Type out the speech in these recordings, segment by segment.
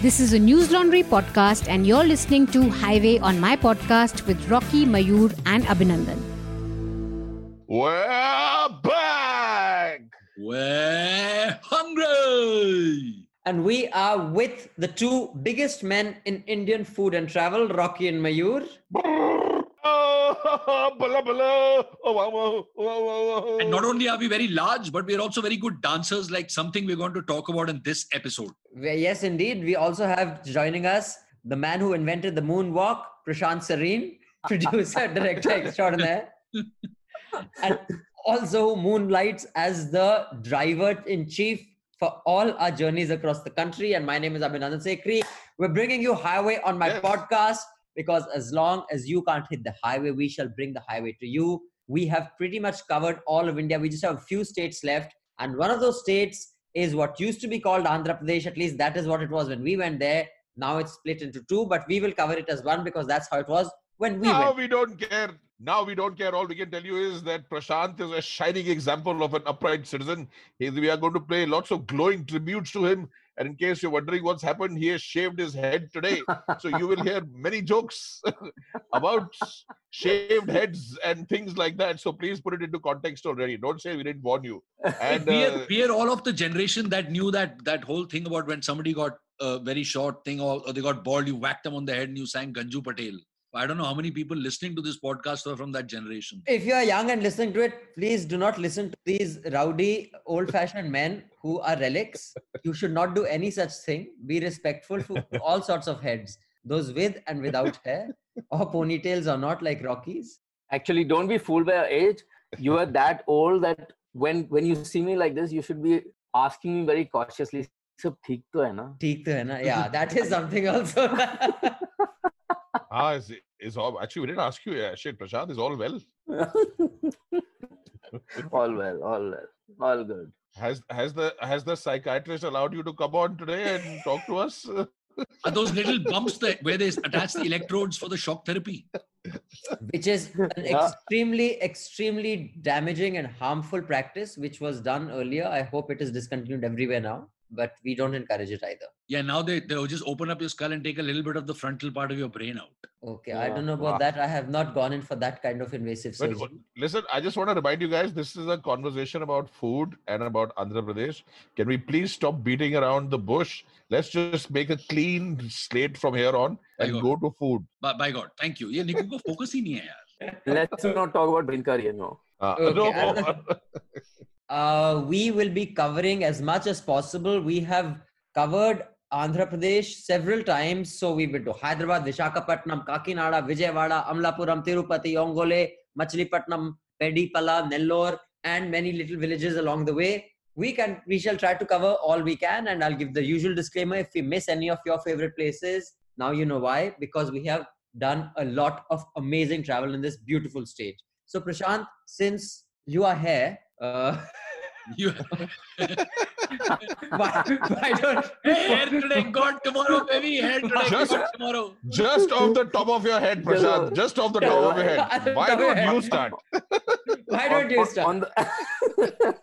This is a Newslaundry podcast, and you're listening to Highway on my podcast with Rocky, Mayur, and Abhinandan. We're back. We're hungry. And we are with the two biggest men in Indian food and travel, Rocky and Mayur. Oh, bala, bala. Oh, wow, wow, wow, wow. And not only are we very large, but we're also very good dancers, like something we're going to talk about in this episode. Yes, indeed. We also have joining us the man who invented the moonwalk, Prashant Sareen, producer, director extraordinaire, and also who moonlights as the driver in chief for all our journeys across the country. And my name is Abhinandan Sekhri. We're bringing you Highway on my Yes. podcast because as long as you can't hit the highway, we shall bring the highway to you. We have pretty much covered all of India. We just have a few states left. And one of those states is what used to be called Andhra Pradesh. At least that is what it was when we went there. Now it's split into two, but we will cover it as one because that's how it was when we now went. we don't care. Now we don't care. All we can tell you is that Prashant is a shining example of an upright citizen. We are going to play lots of glowing tributes to him. And in case you're wondering what's happened, he has shaved his head today. so you will hear many jokes about shaved heads and things like that. So please put it into context already. Don't say we didn't warn you. And we, uh, are, we are all of the generation that knew that that whole thing about when somebody got a very short thing or, or they got bald, you whacked them on the head and you sang Ganju Patel. I don't know how many people listening to this podcast are from that generation. If you are young and listening to it, please do not listen to these rowdy, old fashioned men who are relics. You should not do any such thing. Be respectful to all sorts of heads, those with and without hair, or ponytails or not, like Rockies. actually don't be fooled by your age you are that old that when when you see me like this you should be asking me very cautiously सब ठीक तो है ना Theek to hai na? Yeah, that is something also. ah, is, is all actually we didn't ask you. Yeah, shit, Prashant is all well. all well all well all good Has has the has the psychiatrist allowed you to come on today and talk to us? Are those little bumps that where they attach the electrodes for the shock therapy? which is an Yeah. extremely, extremely damaging and harmful practice, which was done earlier. I hope it is discontinued everywhere now, but we don't encourage it either yeah now they they'll just open up your skull and take a little bit of the frontal part of your brain out. Okay i don't know about wow. that. I have not gone in for that kind of invasive but, surgery. listen i just want to remind you guys this is a conversation about food and about andhra pradesh. Can we please stop beating around the bush? Let's just make a clean slate from here on and go to food. By, by god thank you. Yeah nikku focus hi let's not talk about brain career no uh, okay. no. Uh, uh, we will be covering as much as possible. We have covered Andhra Pradesh several times. So we've been to Hyderabad, Vishakhapatnam, Kakinada, Vijayawada, Amlapuram, Tirupati, Ongole, Machilipatnam, Pedipala, Nellore, and many little villages along the way. We can, we shall try to cover all we can, and I'll give the usual disclaimer. If we miss any of your favorite places, now you know why. Because we have done a lot of amazing travel in this beautiful state. So Prashant, since you are here, uh, You, why, why don't hey, hair today, God tomorrow, baby. Hair today, Just- God tomorrow. just off the top of your head, Prashant. Just off the top of your head. Why Top of your don't you start? why don't you start? on the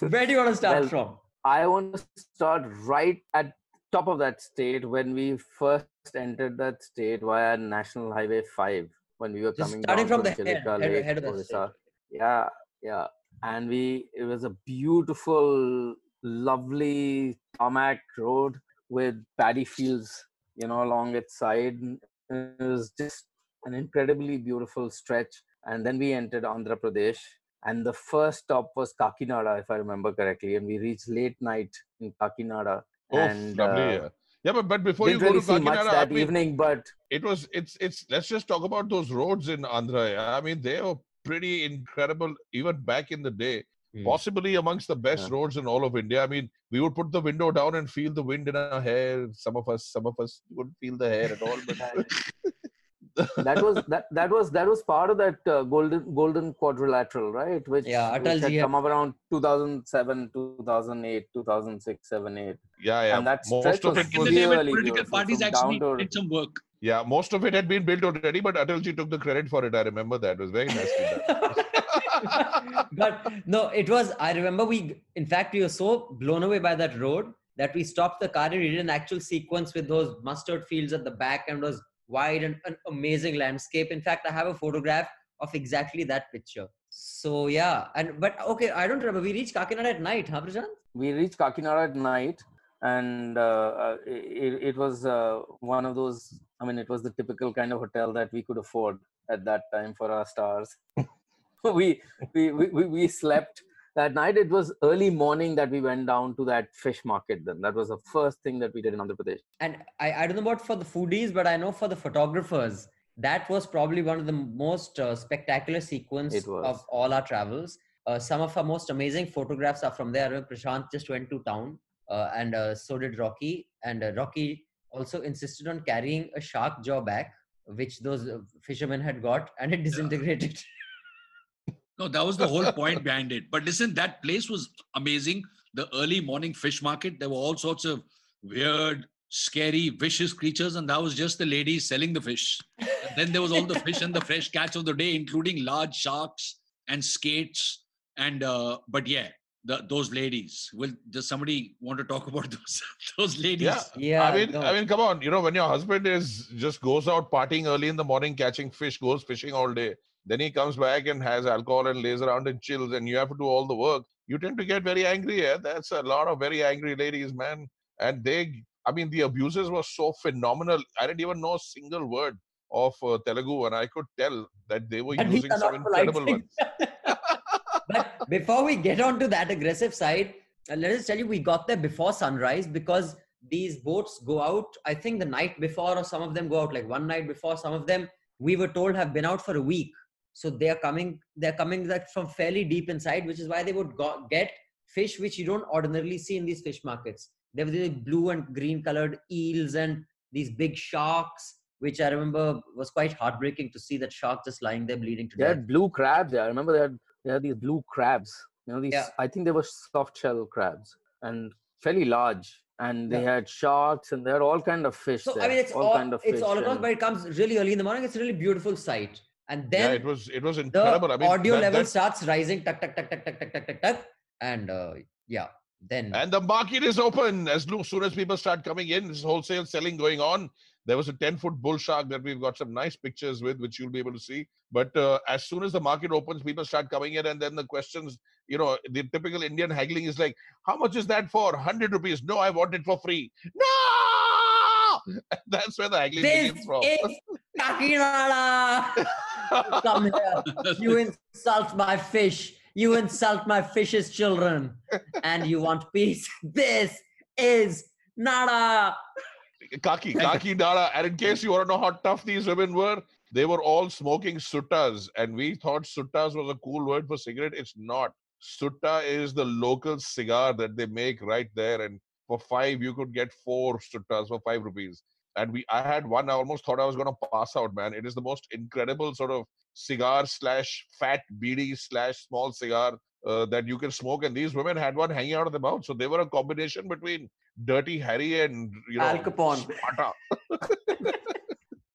Where do you want to start Well, from? I want to start right at top of that state when we first entered that state via National Highway 5 when we were Just coming starting down from from the head- Chilika head- Lake, head of that Odisha. Yeah, yeah. And we it was a beautiful, lovely tarmac road with paddy fields, you know, along its side. It was just an incredibly beautiful stretch. And then we entered Andhra Pradesh. And the first stop was Kakinada, if I remember correctly. And we reached late night in Kakinada. Oh, and lovely. uh, yeah. Yeah, but, but before you didn't go really to see much Kakinada, I that mean, evening, but it was it's it's let's just talk about those roads in Andhra. yeah. I mean, they were pretty incredible even back in the day. Hmm. Possibly amongst the best Yeah. roads in all of India. I mean, we would put the window down and feel the wind in our hair. Some of us, some of us wouldn't feel the hair at all. But that was that that was that was part of that uh, golden golden quadrilateral right which, Yeah, which Atalji had had- come up around 2007 2008 2006 7 8 yeah, yeah. and that most stretch of was it In was the day really political parties actually down to- did some work. Yeah, most of it had been built already, but Atalji took the credit for it. I remember that. It was very nicely done. but no, it was. I remember we. In fact, we were so blown away by that road that we stopped the car and we did an actual sequence with those mustard fields at the back and was wide and an amazing landscape. In fact, I have a photograph of exactly that picture. So yeah, and but okay, I don't remember. We reached Kakinada at night, huh, Prashant? We reached Kakinada at night, and uh, uh, it, it was uh, one of those. I mean, it was the typical kind of hotel that we could afford at that time for our stars. we, we we we slept that night. It was early morning that we went down to that fish market. Then that was the first thing that we did in Andhra Pradesh. And I, I don't know about for the foodies, but I know for the photographers, that was probably one of the most uh, spectacular sequence of all our travels. Uh, some of our most amazing photographs are from there. Prashant just went to town, and uh, so did Rocky. And uh, Rocky also insisted on carrying a shark jaw back, which those uh, fishermen had got, and it disintegrated. No, that was the whole point behind it. But listen, that place was amazing. The early morning fish market, there were all sorts of weird, scary, vicious creatures, and that was just the ladies selling the fish. And then there was all the fish and the fresh catch of the day, including large sharks and skates. And uh, but yeah, the, those ladies. Will does somebody want to talk about those those ladies? Yeah. yeah, I mean, no. I mean, come on. You know, when your husband is just goes out partying early in the morning, catching fish, goes fishing all day, then he comes back and has alcohol and lays around and chills, and you have to do all the work. You tend to get very angry. Yeah? That's a lot of very angry ladies, man. And they, I mean, the abuses were so phenomenal. I didn't even know a single word of uh, Telugu, and I could tell that they were And using some incredible ones. but before we get on to that aggressive side, uh, let us tell you we got there before sunrise because these boats go out, I think the night before, or some of them go out like one night before. Some of them we were told have been out for a week. So they are coming, they're coming like from fairly deep inside, which is why they would go, get fish which you don't ordinarily see in these fish markets. There were the blue and green colored eels and these big sharks, which I remember was quite heartbreaking to see that shark just lying there bleeding to They death. had blue crabs. Yeah, I remember they had they had these blue crabs. You know, these Yeah. I think they were soft shell crabs and fairly large. And they had sharks and they had all kind of fish. So there, I mean, it's all, all, kind of it's fish all across, and- but it comes really early in the morning. It's a really beautiful sight, and Yeah, then it was it was the incredible. I mean, audio that- level that- starts rising, tuck tuck tuck tuck tuck tuck tuck tuck tuck, and uh, yeah, then And the market is open as soon as people start coming in. There's wholesale selling going on. There was a 10 foot bull shark that we've got some nice pictures with, which you'll be able to see. But uh, as soon as the market opens, people start coming in, and then the questions, you know, the typical Indian haggling is like, How much is that for? 100 rupees. No, I want it for free. No! That's where the haggling this begins from. is Kakinada. Come here, you insult my fish. You insult my fish's children, and you want peace. This is nada. Kaki, Kaki Dara. And in case you want to know how tough these women were, they were all smoking suttas. And we thought suttas was a cool word for cigarette. It's not. Sutta is the local cigar that they make right there. And for five, you could get four suttas for five rupees. And we, I had one. I almost thought I was going to pass out, man. It is the most incredible sort of cigar slash fat beady slash small cigar uh, that you can smoke. And these women had one hanging out of their mouth. So they were a combination between Dirty Harry and you know Al Capone.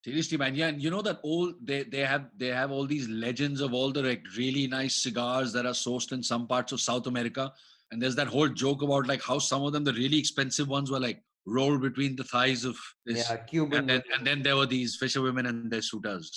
Seriously, man. Yeah, and you know that all they they have they have all these legends of all the like really nice cigars that are sourced in some parts of South America. And there's that whole joke about like how some of them, the really expensive ones, were like rolled between the thighs of this. Yeah, Cuban. And then and then there were these fisherwomen and their suitors.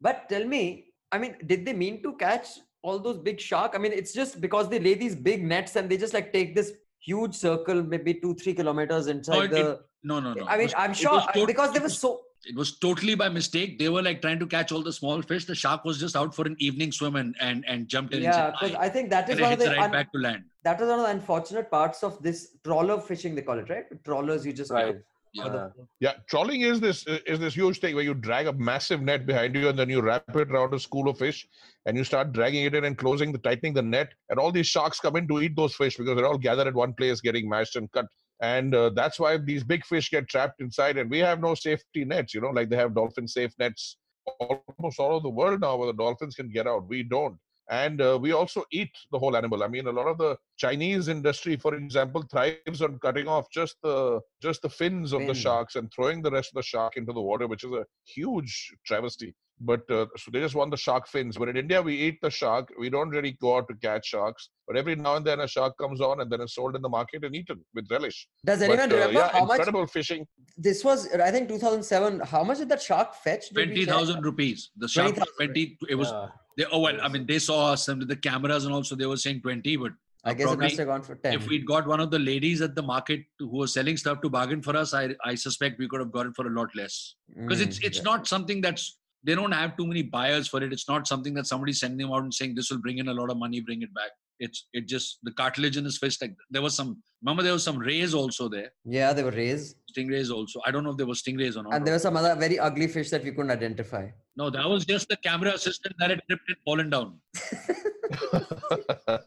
But tell me, I mean, did they mean to catch all those big shark? I mean, it's just because they lay these big nets and they just like take this huge circle, maybe two, three kilometers inside it- the. No, no, no. I mean, was- I'm sure because they were was- so. It was totally by mistake. They were like trying to catch all the small fish. The shark was just out for an evening swim and and, and jumped in. Yeah, because I think that is and it one of hits the right un- back to land. that is one of the unfortunate parts of this trawler fishing. They call it right. Trawlers, you just right. Yeah. for the- Yeah, trawling is this is this huge thing where you drag a massive net behind you and then you wrap it around a school of fish and you start dragging it in and closing the tightening the net and all these sharks come in to eat those fish because they're all gathered at one place getting mashed and cut and uh, that's why these big fish get trapped inside and we have no safety nets you know like they have dolphin safe nets almost all over the world now where the dolphins can get out we don't and uh, we also eat the whole animal. I mean, a lot of the Chinese industry, for example, thrives on cutting off just the just the fins of the sharks and throwing the rest of the shark into the water, which is a huge travesty. But uh, so they just want the shark fins. But in India, we eat the shark. We don't really go out to catch sharks. But every now and then, a shark comes on and then it's sold in the market and eaten with relish. Does But, anyone uh, remember yeah, how much incredible fishing. this was? I think 2007. How much did that shark fetch? Did we Twenty check? thousand rupees. The shark was 20,000. twenty. It was. Yeah. They, oh well, I mean, they saw us and with the cameras and also they were saying twenty, but I guess it must have gone for 10. if we'd got one of the ladies at the market who was selling stuff to bargain for us, I I suspect we could have got it for a lot less. Because it's Mm, it's yeah. not something that's they don't have too many buyers for it. It's not something that somebody's sending them out and saying this will bring in a lot of money, bring it back. It's it just the cartilage in his fist. Like there was some remember there was some rays also there, Yeah, there were raised. stingrays also. I don't know if there were stingrays or not. And there was some other very ugly fish that we couldn't identify. no, that was just the camera assistant that had tripped and fallen down.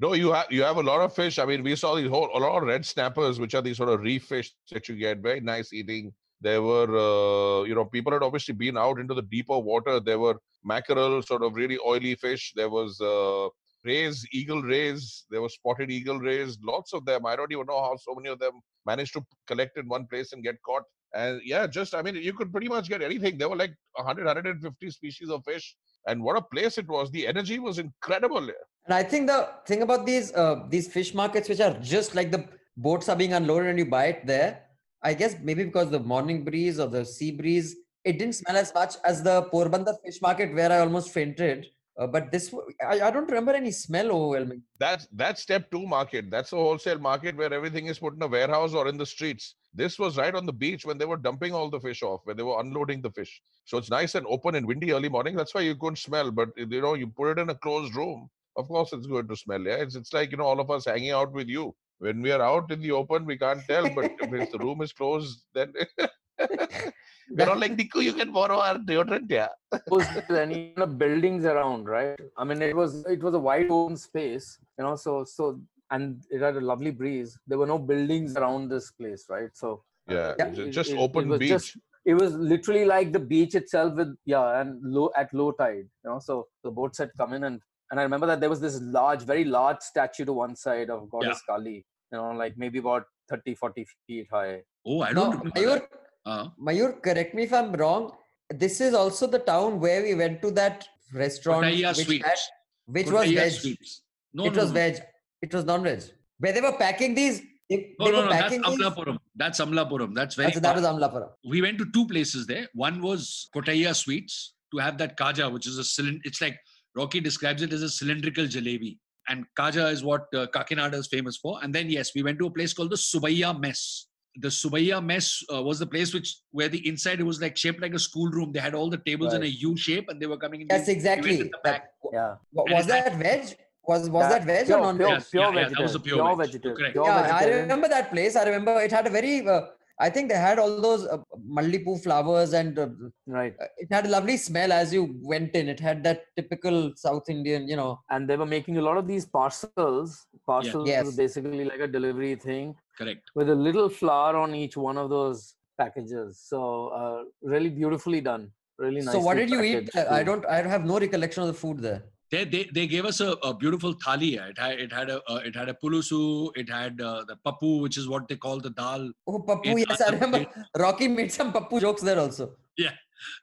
no, you have you have a lot of fish. I mean, we saw these whole a lot of red snappers, which are these sort of reef fish that you get. Very nice eating. There were, uh, you know, people had obviously been out into the deeper water. There were mackerel, sort of really oily fish. There was uh, rays, eagle rays. There were spotted eagle rays. Lots of them. I don't even know how so many of them managed to collect in one place and get caught. And yeah, just I mean, you could pretty much get anything. There were like 100, 150 species of fish, and what a place it was. The energy was incredible. And I think the thing about these uh, these fish markets, which are just like the boats are being unloaded and you buy it there, I guess maybe because the morning breeze or the sea breeze, it didn't smell as much as the Porbandar fish market where I almost fainted. Uh, but this, I don't remember any smell overwhelming. That's that's step two market. That's a wholesale market where everything is put in a warehouse or in the streets. This was right on the beach when they were dumping all the fish off, when they were unloading the fish. So it's nice and open and windy early morning. That's why you couldn't smell. But you know, you put it in a closed room. Of course, it's going to smell. Yeah, it's it's like you know all of us hanging out with you. When we are out in the open, we can't tell. But if the room is closed, then we're all like, Niku, you can borrow our deodorant. Yeah. was there any kind of buildings around, right? I mean, it was it was a wide open space, you know. So so and it had a lovely breeze. There were no buildings around this place, right? So Yeah, Yeah. it- just it- it open was beach. just- it was literally like the beach itself with yeah, and low at low tide, you know. So the boats had come in and and I remember that there was this large, very large statue to one side of Goddess Kali, you know, like maybe about 30, 40 feet high. Oh, I No, don't remember. Mayur, that. Uh, Mayur, correct me if I'm wrong. This is also the town where we went to that restaurant Kottayya which, had, which was veg. Sweets. No, it no, was no. veg. It was non-veg. Where they were packing these. They, No, they no, were no. That's. Amlapuram. That's Amlapuram. That's very. That's- that was Amlapuram. we went to two places there. One was Kottayya Sweets to have that kaja, which is a cylinder. It's like Rocky describes it as a cylindrical jalebi. And kaja is what uh, Kakinada is famous for. And then, yes, we went to a place called the Subaya Mess. The Subaya Mess uh, was the place which where the inside it was like shaped like a schoolroom. They had all the tables in a U shape and they were coming in. Yes, exactly. went at the That. Yeah. And was it had- that veg? Was was Yeah, that veg pure, or non-veg? Pure, Yes, pure yeah, yeah, that was a pure pure veg. vegetarian. Correct. Pure yeah, I remember that place. I remember it had a very. Uh, I think they had all those uh, mallipu flowers and uh, Right. it had a lovely smell as you went in. It had that typical South Indian, you know. And they were making a lot of these parcels. Parcels Yes. was basically like a delivery thing Correct. with a little flower on each one of those packages. So uh, really beautifully done. Really nice. so what did you eat? Uh, I don't. I have no recollection of the food there. They, they, they gave us a, a beautiful thali. It had it had a uh, it had a pulusu. It had uh, the papu, which is what they call the dal. Oh, papu! In yes, I remember. Rocky made some papu jokes there also. Yeah,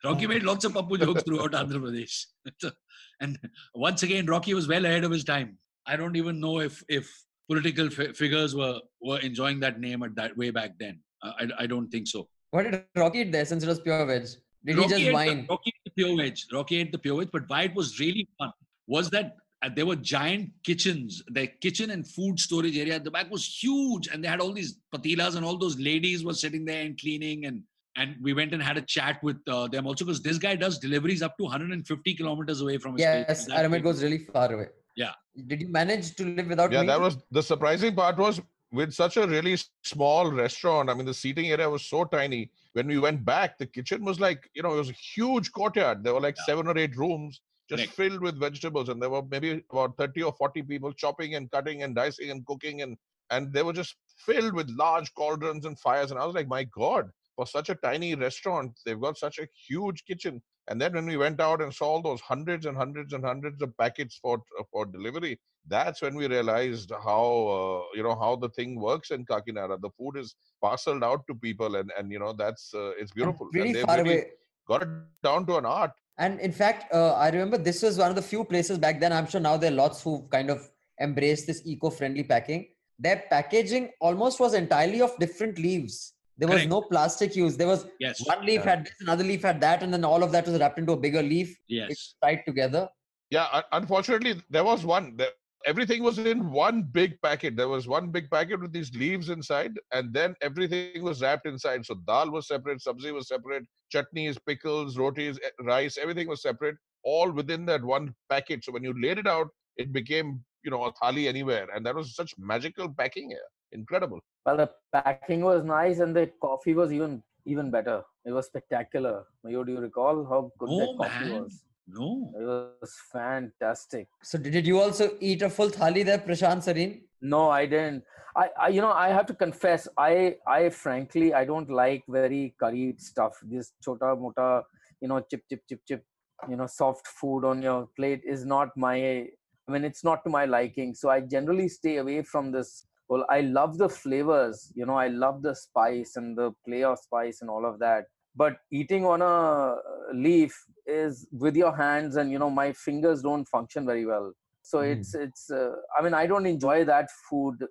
Rocky made lots of papu jokes throughout Andhra Pradesh. and once again, Rocky was well ahead of his time. I don't even know if if political fi- figures were were enjoying that name at that way back then. Uh, I, I don't think so. What did Rocky eat there since it was pure veg? Did Rocky he just ate the- whine? Rocky ate the pure veg. Rocky ate the pure veg. But why it was really fun was that uh, there were giant kitchens. The kitchen and food storage area at the back was huge, and they had all these patilas, and all those ladies were sitting there and cleaning. And and we went and had a chat with uh, them also because this guy does deliveries up to 150 kilometers away from his place. Yes, That I it goes really far away. Yeah. Did you manage to live without Yeah, meat? that was the surprising part was with such a really small restaurant. I mean, the seating area was so tiny. When we went back, the kitchen was like, you know, it was a huge courtyard. There were like Yeah. seven or eight rooms just Correct. filled with vegetables. And there were maybe about 30 or 40 people chopping and cutting and dicing and cooking. And, and they were just filled with large cauldrons and fires. And I was like, my God, for such a tiny restaurant, they've got such a huge kitchen. And then when we went out and saw all those hundreds and hundreds and hundreds of packets for for delivery, that's when we realized how uh, you know how the thing works in Kakinada. The food is parceled out to people, and and you know that's uh, it's beautiful. And really and they've far really away. got it down to an art. And in fact, uh, I remember this was one of the few places back then. I'm sure now there are lots who kind of embrace this eco-friendly packing. Their packaging almost was entirely of different leaves. There was Correct. no plastic used. There was Yes. one leaf Yeah. had this, another leaf had that, and then all of that was wrapped into a bigger leaf. Yes. It's tied together. Yeah, unfortunately, there was one. There, everything was in one big packet. There was one big packet with these leaves inside, and then everything was wrapped inside. So dal was separate, sabzi was separate, chutneys, pickles, rotis, eh, rice, everything was separate, all within that one packet. So when you laid it out, it became you know a thali anywhere, and that was such magical packing here. Incredible. Well, the packing was nice, and the coffee was even even better. It was spectacular. Mayur, do you recall how good that coffee man. was? No. It was fantastic. So did, did you also eat a full thali there, Prashant Sareen? No, I didn't. I, I, you know, I have to confess, I, I frankly, I don't like very curried stuff. This chota mota, you know, chip, chip, chip, chip, you know, soft food on your plate is not my. I mean, it's not to my liking. So I generally stay away from this. Well, I love the flavors. You know, I love the spice and the play of spice and all of that. But eating on a leaf is with your hands, and you know, my fingers don't function very well so Mm. it's it's uh, i mean i don't enjoy that food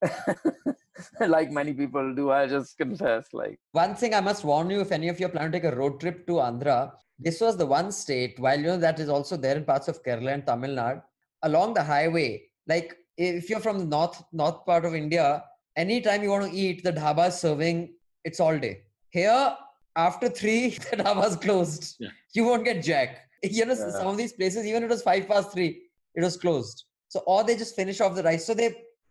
like many people do i just confess like One thing I must warn you if any of you are planning to take a road trip to Andhra, this was the one state, while you know that is also there in parts of Kerala and Tamil Nadu, along the highway. Like if you're from the north north part of India, anytime you want to eat, the dhaba is serving it's all day. Here, after three, the dhaba is closed. Yeah. You won't get jack. You know, Yeah. some of these places, even it was five past three, it was closed. So or they just finish off the rice. So they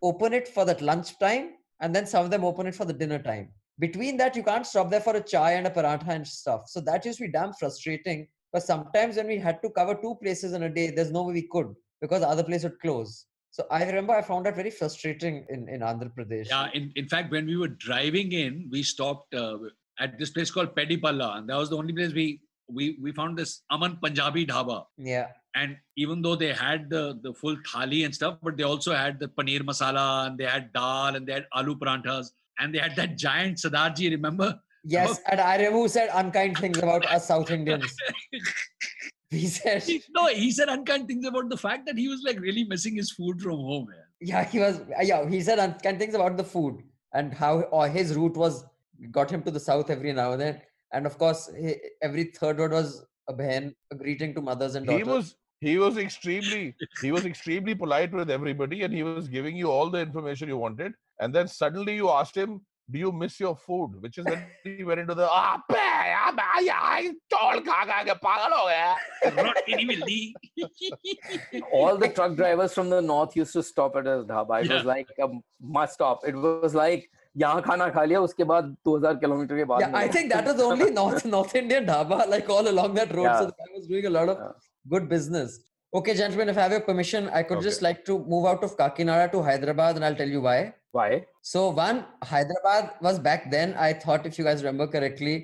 open it for that lunch time, and then some of them open it for the dinner time between that you can't stop there for a chai and a paratha and stuff so that used to be damn frustrating but sometimes when we had to cover two places in a day there's no way we could because the other place would close so i remember i found that very frustrating in, in andhra pradesh Yeah. In, in fact, when we were driving in, we stopped uh, at this place called Pedipalla, and that was the only place we we we found this Aman Punjabi Dhaba. yeah And even though they had the the full thali and stuff, but they also had the paneer masala and they had dal and they had aloo paranthas and they had that giant Sadarji. Remember? yes and i remember who said unkind things about us south indians he said no, he said unkind things about the fact that he was like really missing his food from home. Man. yeah he was yeah he said unkind things about the food and how or his route was got him to the south every now and then and of course he, every third word was a behan a greeting to mothers and daughters He was he was extremely he was extremely polite with everybody, and he was giving you all the information you wanted. And then suddenly you asked him, "Do you miss your food?" Which is when he went into the ah, be, ah, be, yeah, I told kha kha ke pagal ho gaya." Roti all the truck drivers from the north used to stop at his dhaba it Yeah. was like a must stop it was like यहाँ खाना खा लिया उसके बाद 2000 kilometre के बाद Yeah, I मिलो। think that was the only North North Indian dhaba like all along that road. So Yeah. the guy was doing a lot of Yeah. good business. Okay, gentlemen, if I have your permission, I could just Okay. like to move out of Kakinada to Hyderabad, and I'll tell you why. why So one, Hyderabad was back then. I thought, if you guys remember correctly,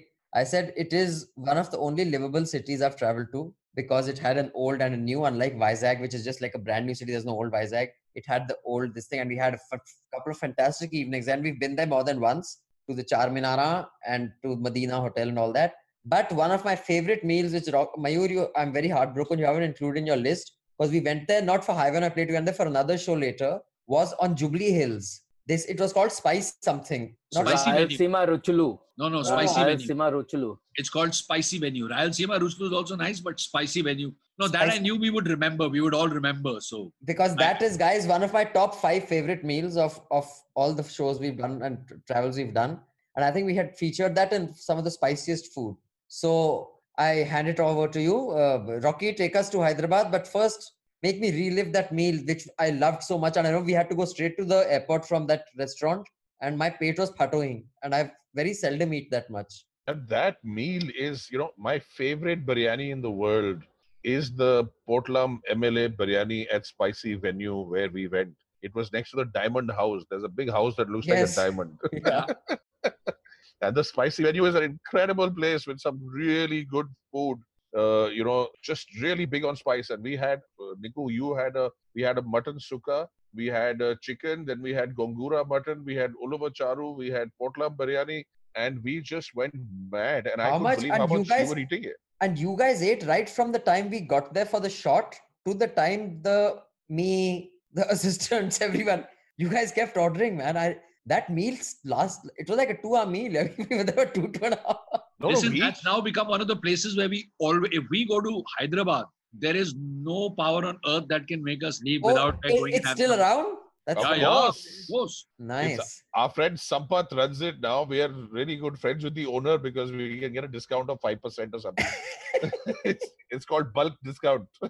I said it is one of the only livable cities I've traveled to because it had an old and a new, unlike Vizag, which is just like a brand new city. There's no old Vizag. It had the old this thing, and we had a f- couple of fantastic evenings, and we've been there more than once to the Char Minara and to Medina Hotel and all that. But one of my favorite meals, which Rock, Mayur, you, I'm very heartbroken you haven't included in your list because we went there not for Highway on a Plate, we went there for another show later, was on Jubilee Hills. This it was called Spice something. Not Spicy menu. Rayalaseema Ruchulu No, no, spicy uh, venue. Rayalaseema Ruchulu It's called spicy venue. Rayalaseema Ruslu is also nice, but spicy venue. No, that I Spicy- knew we would remember. We would all remember. So. Because I- that is guys one of my top five favorite meals of of all the shows we've done and travels we've done. And i think we had featured that in some of the spiciest food. So i hand it over to you. Uh, rocky take us to hyderabad but first make me relive that meal which i loved so much. And i know we had to go straight to the airport from that restaurant and my pate was patoing and i very seldom eat that much. And that meal is, you know, my favorite biryani in the world is the Potlam MLA biryani at Spicy Venue where we went. It was next to the Diamond House. There's a big house that looks Yes. like a diamond. yeah and the Spicy Venue is an incredible place with some really good food. uh, you know, just really big on spice. And we had, uh, Niku, you had a, we had a mutton suka, we had a chicken, then we had gongura mutton, we had ulava charu, we had potlam biryani, and we just went mad. And I How couldn't much- believe how you much guys- you were eating it. And you guys ate right from the time we got there for the shot to the time the me, the assistants, everyone. You guys kept ordering, man. I that meal last. It was like a two-hour meal. there were two, two and a half. No, no, Listen, we, that's now become one of the places where we always, if we go to Hyderabad, there is no power on earth that can make us leave Oh, without it- going. it's still having- around. That's Of Yeah, yeah, course. of course. nice. our friend Sampath runs it now. We are really good friends with the owner because we can get a discount of 5% or something. it's, it's called bulk discount.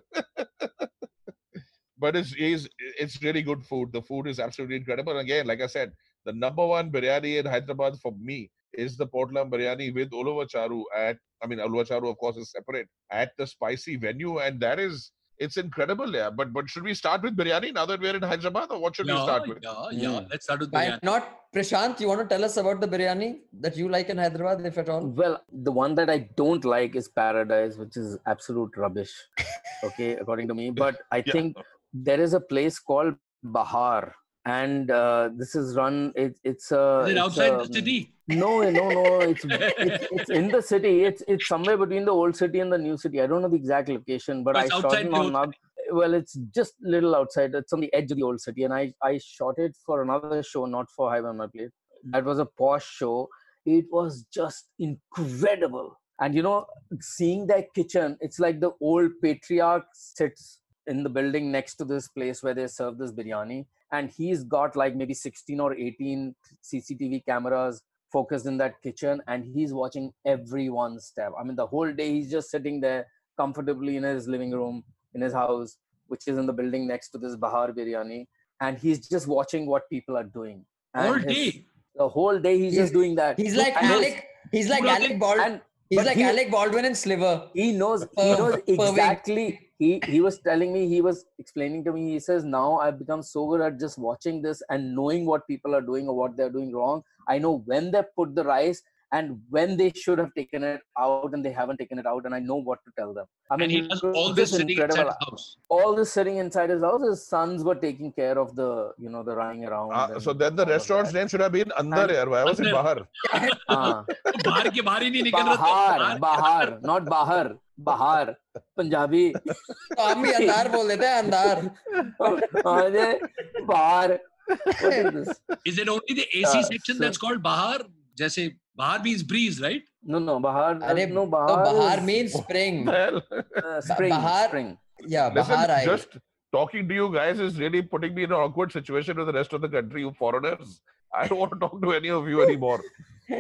but it's, it's it's really good food. The food is absolutely incredible. And again, like I said, the number one biryani in Hyderabad for me is the Potlam biryani with ulava charu at I mean ulava charu of course is separate at the spicy venue and that is it's incredible yeah but but should we start with biryani now that we're in Hyderabad or what should we start with yeah, yeah. Mm. Let's start with Why biryani. not, Prashant? You want to tell us about the biryani that you like in Hyderabad, if at all? Well, the one that I don't like is Paradise, which is absolute rubbish. Okay, according to me. But I Yeah. think there is a place called Bahar, and uh, this is run. It, it's a. Is it it's outside a- the city? No, no, no. It's, it's it's in the city. It's it's somewhere between the old city and the new city. I don't know the exact location, but Oh, I shot it on old well, it's just little outside. It's on the edge of the old city, and I I shot it for another show, not for High on My Plate. That was a posh show. It was just incredible, and you know, seeing that kitchen, it's like the old patriarch sits in the building next to this place where they serve this biryani, and he's got like maybe 16 or 18 CCTV cameras focused in that kitchen, and he's watching everyone's step. I mean, the whole day he's just sitting there comfortably in his living room in his house, which is in the building next to this Bahar Biryani, and he's just watching what people are doing. And All his- day. The whole day he's, He's- just doing that. He's like And Alec. He's like Alec Baldwin. He's but like he- Alec Baldwin and Sliver. he knows he knows exactly he he was telling me he was explaining to me he says now i've become so good at just watching this and knowing what people are doing or what they're doing wrong i know when they put the rice and when they should have taken it out and they haven't taken it out and i know what to tell them i mean And he it does was all this just sitting inside incredible. his house. all this sitting inside his house his sons were taking care of the you know the running around Ah, and so then the all of restaurant's that. name should have been Andar And- yaar. Why was it Andar. Bahar? Ah. तो बाहर के बाहर ही नहीं निकल रहा था bahar bahar not bahar bahar punjabi तो हम भी अंधार बोल देते हैं अंधार अरे बाहर what is this Is it only the AC Uh, section so- that's called Bahar? जैसे Bahar means breeze, right? No, no, Bahar. Are, no, Bahar, no, Bahar is... means spring. uh, spring. Bahar, spring. Yeah, Listen, Bahar. I... Just talking to you guys is really putting me in an awkward situation with the rest of the country, you foreigners. I don't want to talk to any of you anymore.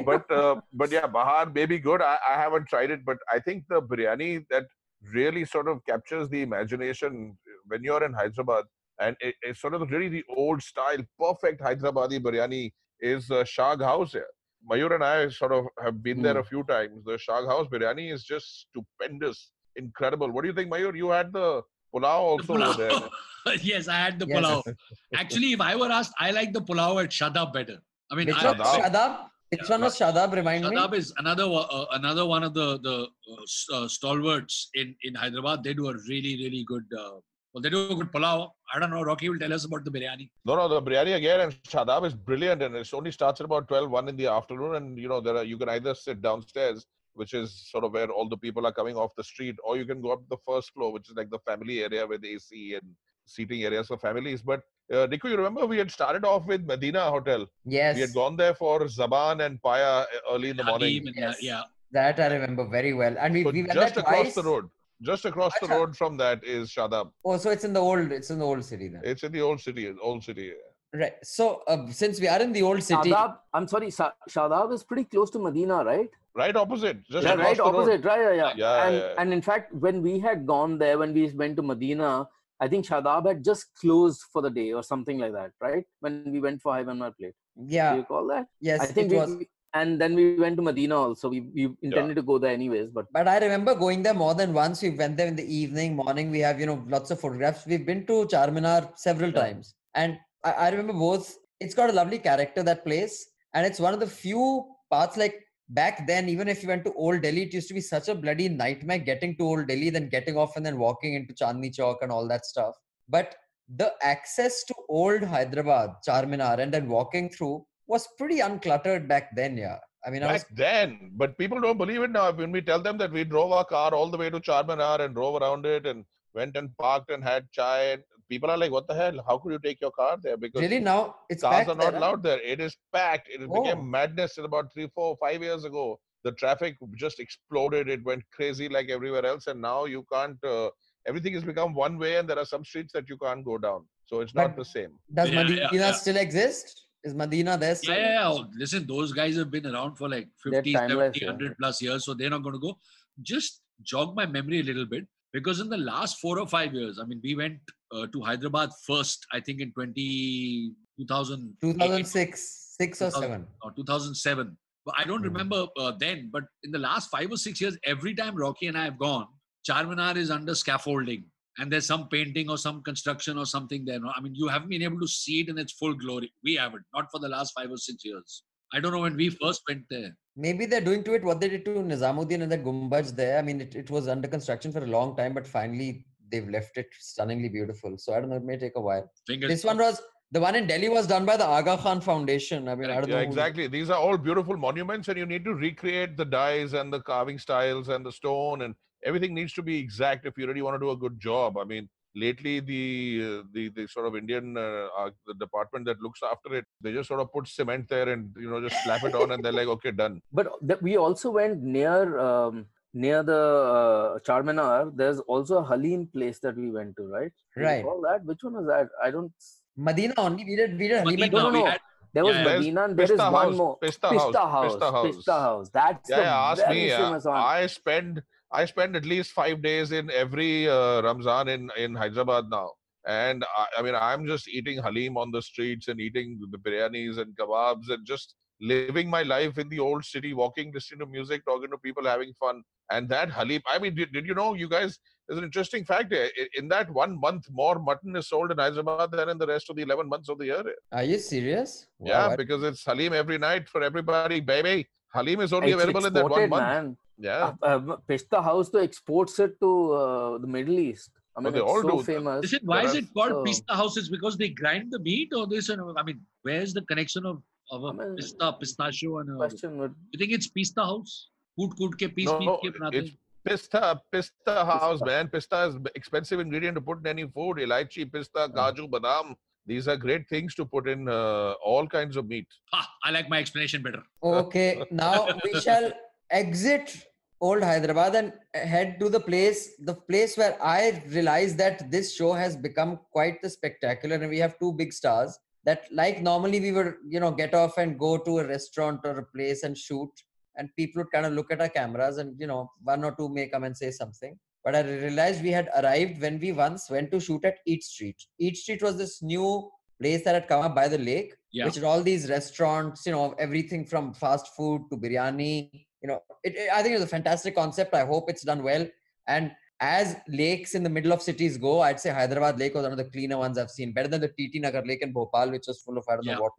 but uh, but yeah, Bahar may be good. I, I haven't tried it, but I think the biryani that really sort of captures the imagination when you're in Hyderabad, and it, it's sort of really the old style, perfect Hyderabadi biryani is uh, Shah Ghouse here. Mayur and I sort of have been there a few times. The Shah Ghouse biryani is just stupendous, incredible. What do you think, Mayur? You had the pulao The also over there. pulao. yes, I had the Yes. pulao. Actually, if I were asked, I like the pulao at Shadab better. I mean, Which I. Shadab. Shadab. Which one was Shadab? Remind me. Shadab is another wa- uh, another one of the the uh, uh, stalwarts in in Hyderabad. They do a really really good. Uh, well, they do a good pulao. I don't know. Rocky will tell us about the biryani. No, no, the biryani again and Shadab is brilliant, and it only starts at about 12, 1 in the afternoon. And you know, there are you can either sit downstairs, which is sort of where all the people are coming off the street, or you can go up the first floor, which is like the family area with AC and seating areas for families. But uh, Niku, you remember we had started off with Medina Hotel. Yes. We had gone there for Zaban and Paya uh, early in the morning. Halim and, Yes. yeah. That I remember very well. And we, So we went just there across twice. the road, just across the road from that is Shadab. Oh, so it's in the old, it's in the old city then. It's in the old city, old city. Right. So uh, since we are in the old city, Shadab, I'm sorry, Sa- Shadab is pretty close to Medina, right? Right opposite, just yeah, right the road. opposite, right? Yeah, yeah. Yeah, and yeah, yeah. and in fact, when we had gone there, when we went to Medina, I think Shadab had just closed for the day or something like that, right? When we went for High Banner Plate, do yeah, you call that? yes, I think it we, was. And then we went to Medina also. We we intended to go there anyways, but But I remember going there more than once. We went there in the evening, morning. We have, you know, lots of photographs. We've been to Charminar several Yeah. times. And I, I remember both. It's got a lovely character, that place. And it's one of the few parts like back then, even if you went to Old Delhi, it used to be such a bloody nightmare getting to Old Delhi, then getting off and then walking into Chandni Chowk and all that stuff. But the access to old Hyderabad, Charminar, and then walking through was pretty uncluttered back then. Yeah. I mean, I was Back then, but people don't believe it now. When we tell them that we drove our car all the way to Charminar and drove around it and went and parked and had chai, and people are like, "What the hell? How could you take your car there?" Because really now it's cars back are there, not huh? allowed there. It is packed. It Oh. became madness in about three, four, five years ago. The traffic just exploded. It went crazy like everywhere else, and now you can't. Uh, everything has become one way, and there are some streets that you can't go down. So it's not the same. Does Yeah, Medina yeah, yeah. still exist? Is Medina there still? Yeah, yeah, yeah. Listen, those guys have been around for like They're 50, timeless, 70, yeah. 100 plus years, so they're not going to go. Just jog my memory a little bit because in the last four or five years, I mean, we went uh, to Hyderabad first, I think in 20, 2000, 2006, six or 2000 seven. or 2007. But I don't Hmm. remember uh, then, but in the last five or six years, every time Rocky and I have gone, Charminar is under scaffolding and there's some painting or some construction or something there. No? I mean, you haven't been able to see it in its full glory. We haven't, not for the last five or six years. I don't know when we first went there. Maybe they're doing to it what they did to Nizamuddin and the Gumbaj there. I mean, it, it was under construction for a long time, but finally they've left it stunningly beautiful. So I don't know, it may take a while. Fingers This one was the one in Delhi was done by the Aga Khan Foundation. I mean, I don't Yeah, know. who- exactly. These are all beautiful monuments, and you need to recreate the dyes and the carving styles and the stone, and everything needs to be exact if you really want to do a good job. I mean, lately the uh, the the sort of Indian uh, uh, the department that looks after it, they just sort of put cement there and you know just slap it on, and they're like, okay, done. But th- we also went near um, near the uh, Charminar. There's also a Halim place that we went to, right? Right. recall that? Which one was that? I don't. Medina only. We did, we did Halima. Medina, no, we no. had- There was Yeah, yeah. Medina. and There's There is Pista one House, more. Pista Pista House, House. Pista House. Pista House. That's Yeah, the yeah, ask very me. famous one. I spend I spend at least five days in every uh, Ramzan in in Hyderabad now, and I, I mean I'm just eating halim on the streets and eating the biryanis and kebabs and just living my life in the old city, walking, listening to music, talking to people, having fun. And that halim, I mean, did, did you know, you guys? There's an interesting fact here. In that one month, more mutton is sold in Hyderabad than in the rest of the 11 months of the year. Are you serious? yeah, I- because it's halim every night for everybody, baby. Halim is only It's available in that one month. man. Yeah. Uh, uh, Pista House to exports it to uh, the Middle East. I mean, they it's all so do. famous. Listen, why There is are- it called Oh. pista houses? Because they grind the meat or this? And I mean, where's the connection of, of a I mean, pista, pistachio and a, Question would you think it's pista house? Coot coot ke piece No, meat ke banate it's Pista, pista house, man. Pista is expensive ingredient to put in any food. Elaichi, pista, kaju, badam. These are great things to put in uh, all kinds of meat. Ha, I like my explanation better. Okay, now we shall exit old Hyderabad and head to the place, the place where I realized that this show has become quite the spectacular, and we have two big stars. That, like normally, we would you know get off and go to a restaurant or a place and shoot, and people would kind of look at our cameras, and you know one or two may come and say something. But I realized we had arrived when we once went to shoot at Eat Street. Eat Street was this new place that had come up by the lake Yeah. which is all these restaurants, you know, everything from fast food to biryani you know, it, it, I think it's a fantastic concept. I hope it's done well. And as lakes in the middle of cities go, I'd say Hyderabad Lake was one of the cleaner ones I've seen, better than the TT Nagar Lake in Bhopal, which was full of I don't yeah. know what.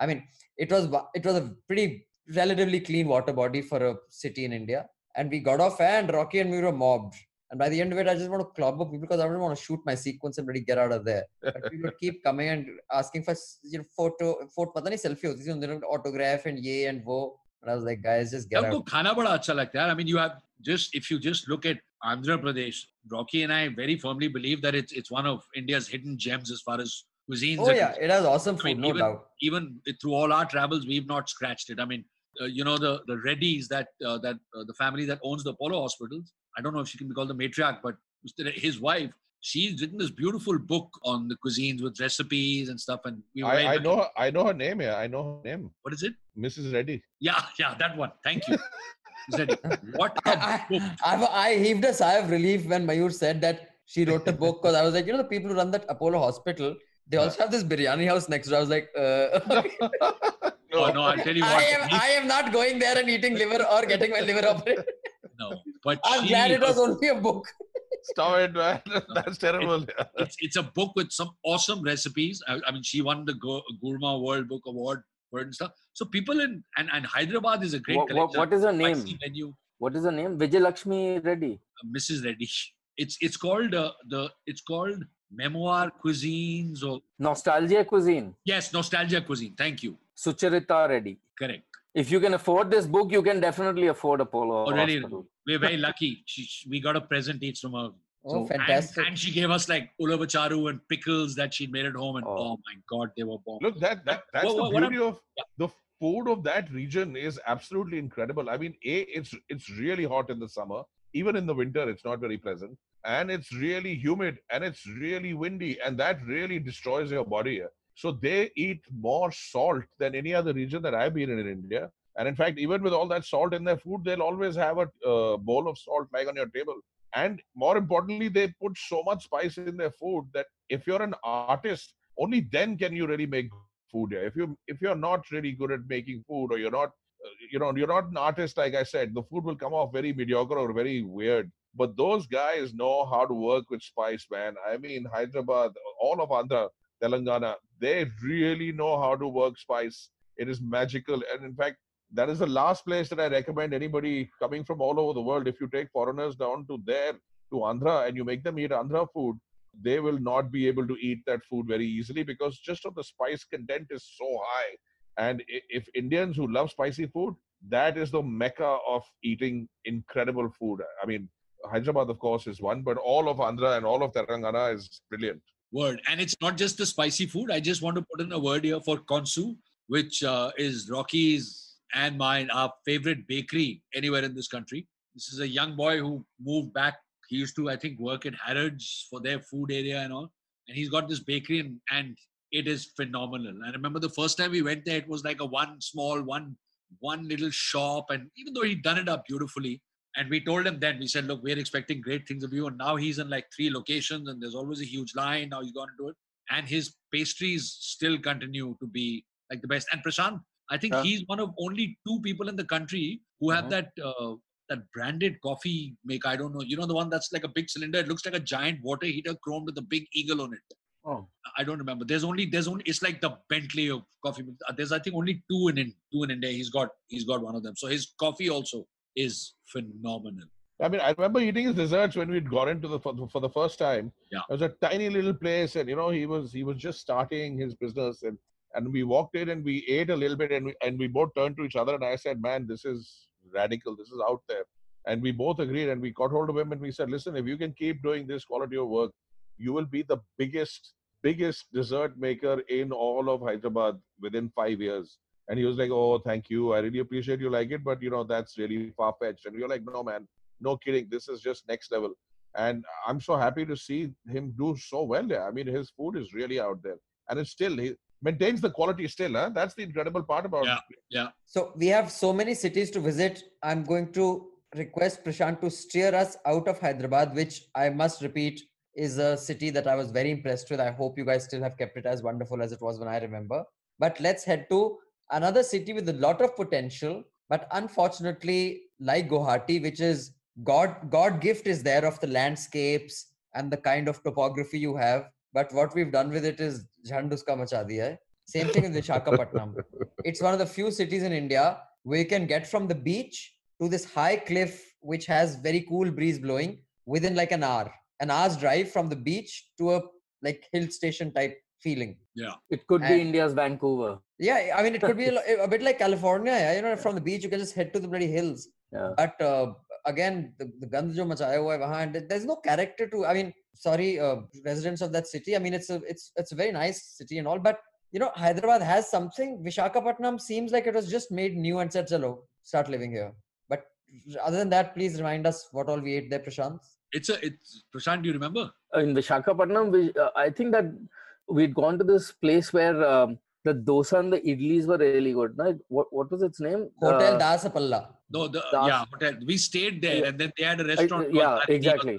I mean, it was it was a pretty relatively clean water body for a city in India. And we got off, and Rocky and we were mobbed. And by the end of it, I just want to club up because I don't want to shoot my sequence and really get out of there. But people keep coming and asking for you know photo, photo, pata nahi selfie hoti thi, autograph and ye and wo. And I was like, guys, just get हमको out. खाना बड़ा अच्छा लगता है. I mean, you have just if you just look at Andhra Pradesh, Rocky and I very firmly believe that it's it's one of India's hidden gems as far as cuisines. Oh are yeah, concerned. it has awesome I food, mean, no even, doubt. even through all our travels, we've not scratched it. I mean, uh, you know the the Reddies that uh, that uh, the family that owns the Apollo hospitals. I don't know if she can be called the matriarch, but his wife. She's written this beautiful book on the cuisines with recipes and stuff. And we I, I know her, I know her name. Yeah, I know her name. what is it? Mrs. Reddy. Yeah, yeah, that one. Thank you. Miss Reddy. what a I, book! I, I heaved a sigh of relief when Mayur said that she wrote a book because I was like, you know, the people who run that Apollo hospital, they also have this biryani house next door. I was like, uh, Oh no, I'll tell you I what. am I am not going there and eating liver or getting my liver operated. no, but I'm she glad it was was- only a book. Stop it, man. That's terrible. it's it's a book with some awesome recipes. I, I mean, she won the Go- Gourmet World Book Award word and stuff. So people in and, and Hyderabad is a great What, what, what is her name? menu, What is her name? Vijay Lakshmi Reddy. uh, Mrs. Reddy. It's it's called uh, the it's called Memoir Cuisines or Nostalgia Cuisine. yes, Nostalgia Cuisine. Thank you. Sucharita Reddy. Correct. If you can afford this book, you can definitely afford Apollo Oh, really? Hospital. We're very lucky. She, she- we got a present each from her. Oh, So- fantastic. And, she gave us like ulavacharu and pickles that she'd made at home, and Oh. oh, my god, they were bomb. Look, that that that's What- the what- what beauty of the food of that region is absolutely incredible. I mean, a it's it's really hot in the summer. Even in the winter, it's not very pleasant, and it's really humid and it's really windy, and that really destroys your body. So they eat more salt than any other region that I've been in in India. And in fact, even with all that salt in their food, they'll always have a uh, bowl of salt lying on your table. And more importantly, they put so much spice in their food that if you're an artist, only then can you really make food. If you if you're not really good at making food, or you're not, uh, you know, you're not an artist, like I said, the food will come off very mediocre or very weird. But those guys know how to work with spice, man. I mean, Hyderabad, all of Andhra, Telangana, they really know how to work spice. It is magical, and in fact, that is the last place that I recommend anybody coming from all over the world. If you take foreigners down to there to Andhra and you make them eat Andhra food, they will not be able to eat that food very easily because just of the spice content is so high. And if Indians who love spicy food, that is the mecca of eating incredible food. I mean, Hyderabad, of course, is one, but all of Andhra and all of Telangana is brilliant. Word. And it's not just the spicy food. I just want to put in a word here for Concu, which uh, is Rocky's and mine, our favorite bakery anywhere in this country. This is a young boy who moved back. He used to, I think, work at Harrods for their food area and all. And he's got this bakery and, and it is phenomenal. I remember the first time we went there, it was like a one small, one one little shop. And even though he'd done it up beautifully, and we told him then, we said, look, we're expecting great things of you. And now he's in like three locations and there's always a huge line. Now he's gone into it. And his pastries still continue to be like the best. And Prashant, I think Yeah. he's one of only two people in the country who have Mhm. that uh, that branded coffee maker. I don't know. You know the one that's like a big cylinder. It looks like a giant water heater chromed with a big eagle on it. Oh, I don't remember. There's only there's only it's like the Bentley of coffee. Uh, There's I think only two in in two in India. He's got he's got one of them. So his coffee also is phenomenal. I mean, I remember eating his desserts when we'd gone into the for, the for the first time. Yeah. It was a tiny little place, and you know, he was he was just starting his business, and and we walked in and we ate a little bit, and we and we both turned to each other, and I said, "Man, this is radical. This is out there." And we both agreed, and we got hold of him, and we said, "Listen, if you can keep doing this quality of work, you will be the biggest biggest dessert maker in all of Hyderabad within five years." And he was like, "Oh, thank you. I really appreciate you like it, but you know that's really far fetched." And we were like, "No, man." no kidding this is just next level and i'm so happy to see him do so well there i mean his food is really out there and it's still he maintains the quality still huh? that's the incredible part about Yeah. Yeah. So we have so many cities to visit. I'm going to request Prashant to steer us out of Hyderabad, which I must repeat is a city that I was very impressed with. I hope you guys still have kept it as wonderful as it was when I remember. But let's head to another city with a lot of potential, but unfortunately, like Guwahati, which is God God gift is there of the landscapes and the kind of topography you have. But what we've done with it is Jhanduska macha diya hai. Same thing with Vishakhapatnam it's one of the few cities in India where you can get from the beach to this high cliff which has very cool breeze blowing within like an hour. An hour's drive from the beach to a like hill station type feeling. Yeah. It could be India's Vancouver. Yeah, I mean it could be a, a bit like California. yeah, You know, from the beach you can just head to the bloody hills. Yeah. But uh, again, the, the gand jo machaya hua hai wahan, there's no character to. I mean, sorry, uh, residents of that city. I mean, it's a it's it's a very nice city and all, but you know, Hyderabad has something. Vishakhapatnam seems like it was just made new and said, "Chalo, start living here." But other than that, please remind us what all we ate there, Prashant. It's a it's Prashant, do you remember? in Vishakhapatnam, we, uh, I think that we'd gone to this place where um, the dosa and the idlis were really good. No? What what was its name? Hotel Uh, Daspalla. No, the Das- yeah, hotel. We stayed there Yeah. and then they had a restaurant. called yeah, exactly.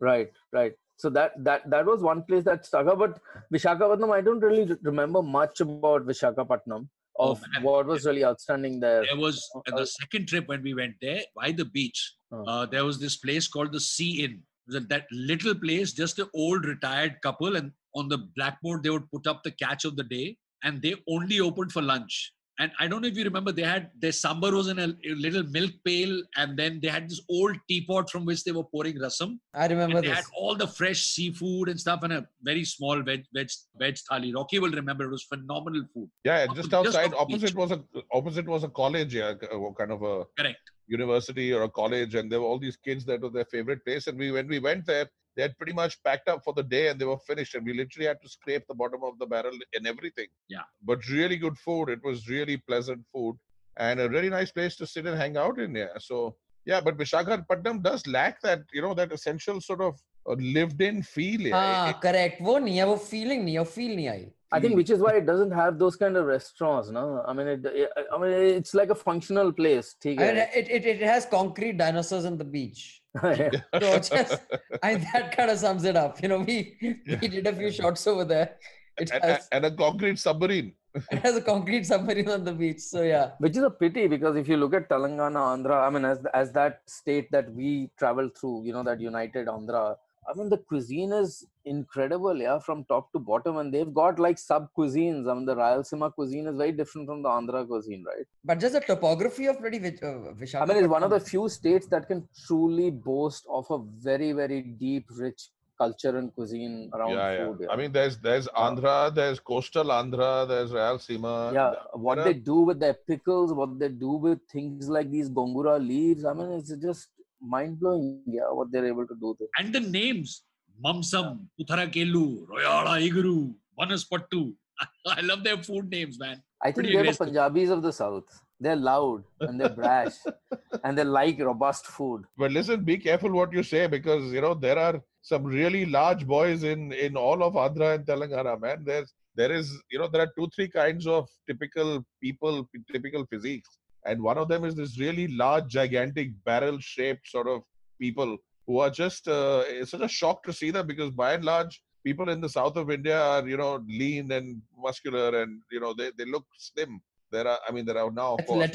Right, right. So that that that was one place that stuck out. But Vishakhapatnam, I don't really remember much about Vishakhapatnam Oh, of man. what was really outstanding there. There was Uh, uh, the second trip when we went there by the beach. Oh. Uh, there was this place called the Sea Inn. It was that little place, just an old retired couple, and on the blackboard they would put up the catch of the day, and they only opened for lunch. And I don't know if you remember, they had their sambar was in a, a little milk pail, and then they had this old teapot from which they were pouring rasam. I remember And they this. had all the fresh seafood and stuff, and a very small veg veg veg thali. Rocky will remember it was phenomenal food. Yeah, just just outside. off the beach. Opposite was a opposite was a college. Yeah, uh, kind of a Correct university or a college, and there were all these kids that were their favorite place. And we, when we went there, they had pretty much packed up for the day and they were finished. And we literally had to scrape the bottom of the barrel and everything. Yeah. But really good food. It was really pleasant food and a really nice place to sit and hang out in yeah. So yeah but Vishakhapatnam does lack that you know that essential sort of uh, lived in feel ah, correct. Wo nahi hai wo feeling nahi hai feel nahi I think hmm. which is why it doesn't have those kind of restaurants. No, I mean, it, I mean, it's like a functional place. I mean, it, it, it has concrete dinosaurs on the beach. so just, I that kind of sums it up. You know, we we did a few shots over there. It and, has, and a concrete submarine. it has a concrete submarine on the beach. So yeah, which is a pity because if you look at Telangana, Andhra, I mean, as as that state that we travel through, you know, that united Andhra I mean, the cuisine is incredible, yeah, from top to bottom, and they've got like sub cuisines. I mean, the Rayalaseema cuisine is very different from the Andhra cuisine, right? but just the topography of bloody Vich- uh, I mean, it's one of the few states that can truly boast of a very, very deep, rich culture and cuisine around yeah, yeah. food. I mean, there's there's Andhra, there's coastal Andhra, there's Rayalaseema. yeah, what there they do with their pickles, what they do with things like these gongura leaves. I mean, it's just mind blowing. Yeah, what they're able to do there. And the names Mamsam, Putharakelu, Royala Iguru, Vanaspattu. I love their food names, man. I think Pretty they're the. Punjabis of the south. They're loud and they're brash and they like robust food. But listen, be careful what you say because you know there are some really large boys in in all of Andhra and Telangana, man. There's there is you know there are two three kinds of typical people, typical physiques, and one of them is this really large, gigantic, barrel-shaped sort of people who are just uh, it's such a shock to see them because by and large people in the south of India are you know lean and muscular and you know they, they look slim. There are I mean there are now of course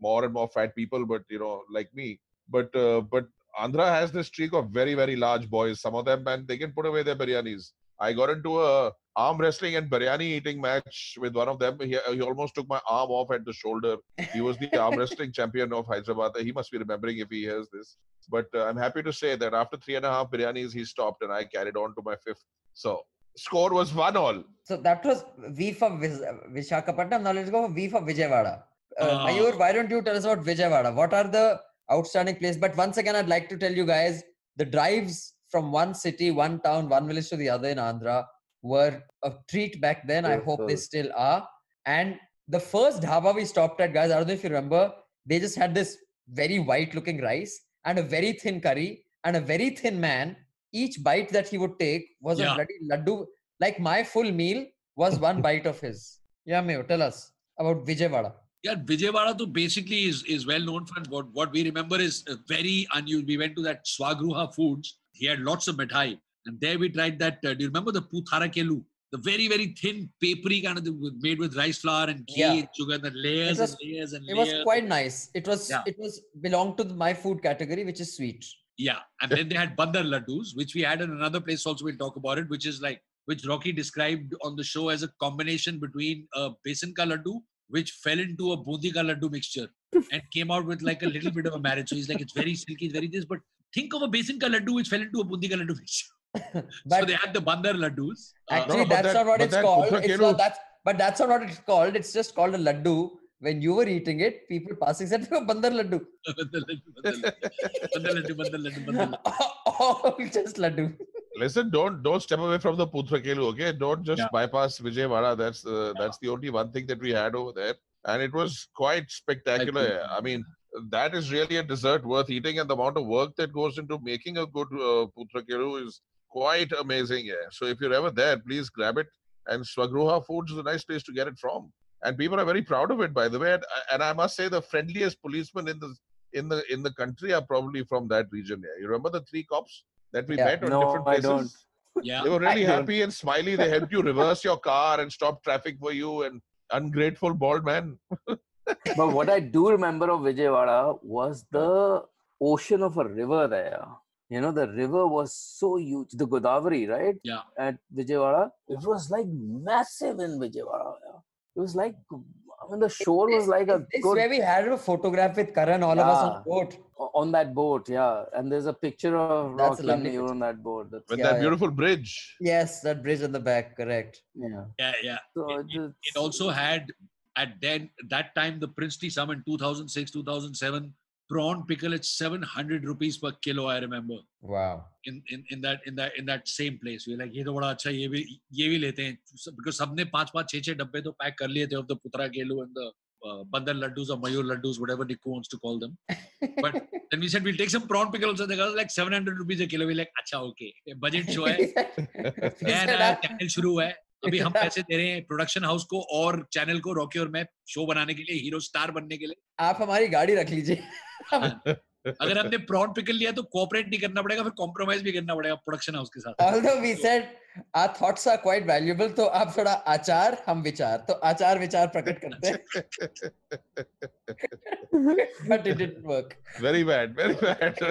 more and more fat people, but you know like me. But uh, but Andhra has this streak of very very large boys. Some of them man they can put away their biryanis. I got into a arm wrestling and biryani eating match with one of them. He, he almost took my arm off at the shoulder. He was the arm wrestling champion of Hyderabad. He must be remembering if he hears this. But uh, I'm happy to say that after three and a half biryanis, he stopped and I carried on to my fifth. So score was one all. So that was V for Vis- Visakhapatnam. Now let's go for V for Vijayawada. Uh, Ah. Mayur, why don't you tell us about Vijayawada? What are the outstanding places? But once again, I'd like to tell you guys the drives from one city, one town, one village to the other in Andhra were a treat back then. I Yes, hope they still are. And the first dhaba we stopped at, guys, I don't know if you remember, they just had this very white looking rice and a very thin curry and a very thin man. Each bite that he would take was Yeah. a bloody laddu. Like my full meal was one bite of his. Yeah, Mayo, tell us about Vijayawada. Yeah, Vijayawada too basically is, is well known for what, what we remember is a very unusual. We went to that Swagruha Foods. He had lots of mithai. And there we tried that. Uh, do you remember the Putharakelu? The very, very thin, papery kind of the, made with rice flour and ghee Yeah. and sugar, the layers was- and layers and It layers. was quite nice. It was Yeah. it was belonged to the, my food category, which is sweet. Yeah, and then they had bandar laddus, which we had in another place also. We'll talk about it, which is like which Rocky described on the show as a combination between a besan ka laddu, which fell into a bundi ka laddu mixture, and came out with like a little bit of a marriage. So he's like, it's very silky, it's very this, but think of a besan ka laddu which fell into a bundi ka laddu mixture. So they had the bandar laddus. Uh, actually, no, that's that- not what it's that called. It's Putharakelu- not that's but that's not what it's called. It's just called a laddu. When you were eating it, people passing said, "Oh, bandar laddu." bandar laddu, bandar laddu, bandar laddu, bandar laddu. All just laddu. Listen, don't don't step away from the Putrakelu, okay? Don't just Yeah. bypass Vijayawada. That's uh, that's the only one thing that we had over there, and it was quite spectacular. think- I mean, that is really a dessert worth eating, and the amount of work that goes into making a good uh, Putrakelu is quite amazing. Yeah. So if you're ever there, please grab it. And Swagruha Foods is a nice place to get it from, and people are very proud of it, by the way. And, uh, and I must say, the friendliest policemen in the in the in the country are probably from that region. Yeah. You remember the three cops that we Yeah. met on No, different I places? don't. Yeah, They were really I don't. happy and smiley. They helped you reverse your car and stop traffic for you. And ungrateful bald man. But what I do remember of Vijayawada was the ocean of a river there. You know, the river was so huge. The Godavari, right? Yeah. At Vijayawada. It was like massive in Vijayawada. It was like, I mean, the shore was like a It's good where we had a photograph with Karan, all of us on Yeah. boat. on that boat, yeah. And there's a picture of That's Rocky lovely and Mayur on that boat. That's, With Yeah, that yeah. beautiful bridge. Yes, that bridge on the back, correct. yeah. Yeah, yeah. So It, it, it also had at then that time the Princely Sum in 2006, 2007 prawn pickle at 700 rupees per kilo. I remember Wow. in in, in that in that in that same place. We were like ये तो बड़ा अच्छा ये भी ये भी लेते हैं because सबने पाँच पाँच छह छह डब्बे तो पैक कर लिए थे of the putra gelu and the uh, bandar laddus or mayur laddus whatever Niku wants to call them. But then we said we'll take some prawn pickle also. They got like 700 rupees a kilo. We like अच्छा okay budget show है नया "Ah, channel शुरू हुआ है अभी हम पैसे दे रहे हैं प्रोडक्शन हाउस को और चैनल को रॉकी और मैं शो बनाने के लिए हीरो स्टार बनने के लिए। आप हमारी गाड़ी रख लीजिए। अगर हमने प्रॉन पिकल लिया तो कोऑपरेट नहीं करना पड़ेगा फिर कॉम्प्रोमाइज भी करना पड़ेगा प्रोडक्शन हाउस के साथ। Although we said our thoughts are quite valuable तो आप थोड़ा आचार हम विचार तो आचार विचार प्रकट करते हैं। Didn't work. Very bad, very bad.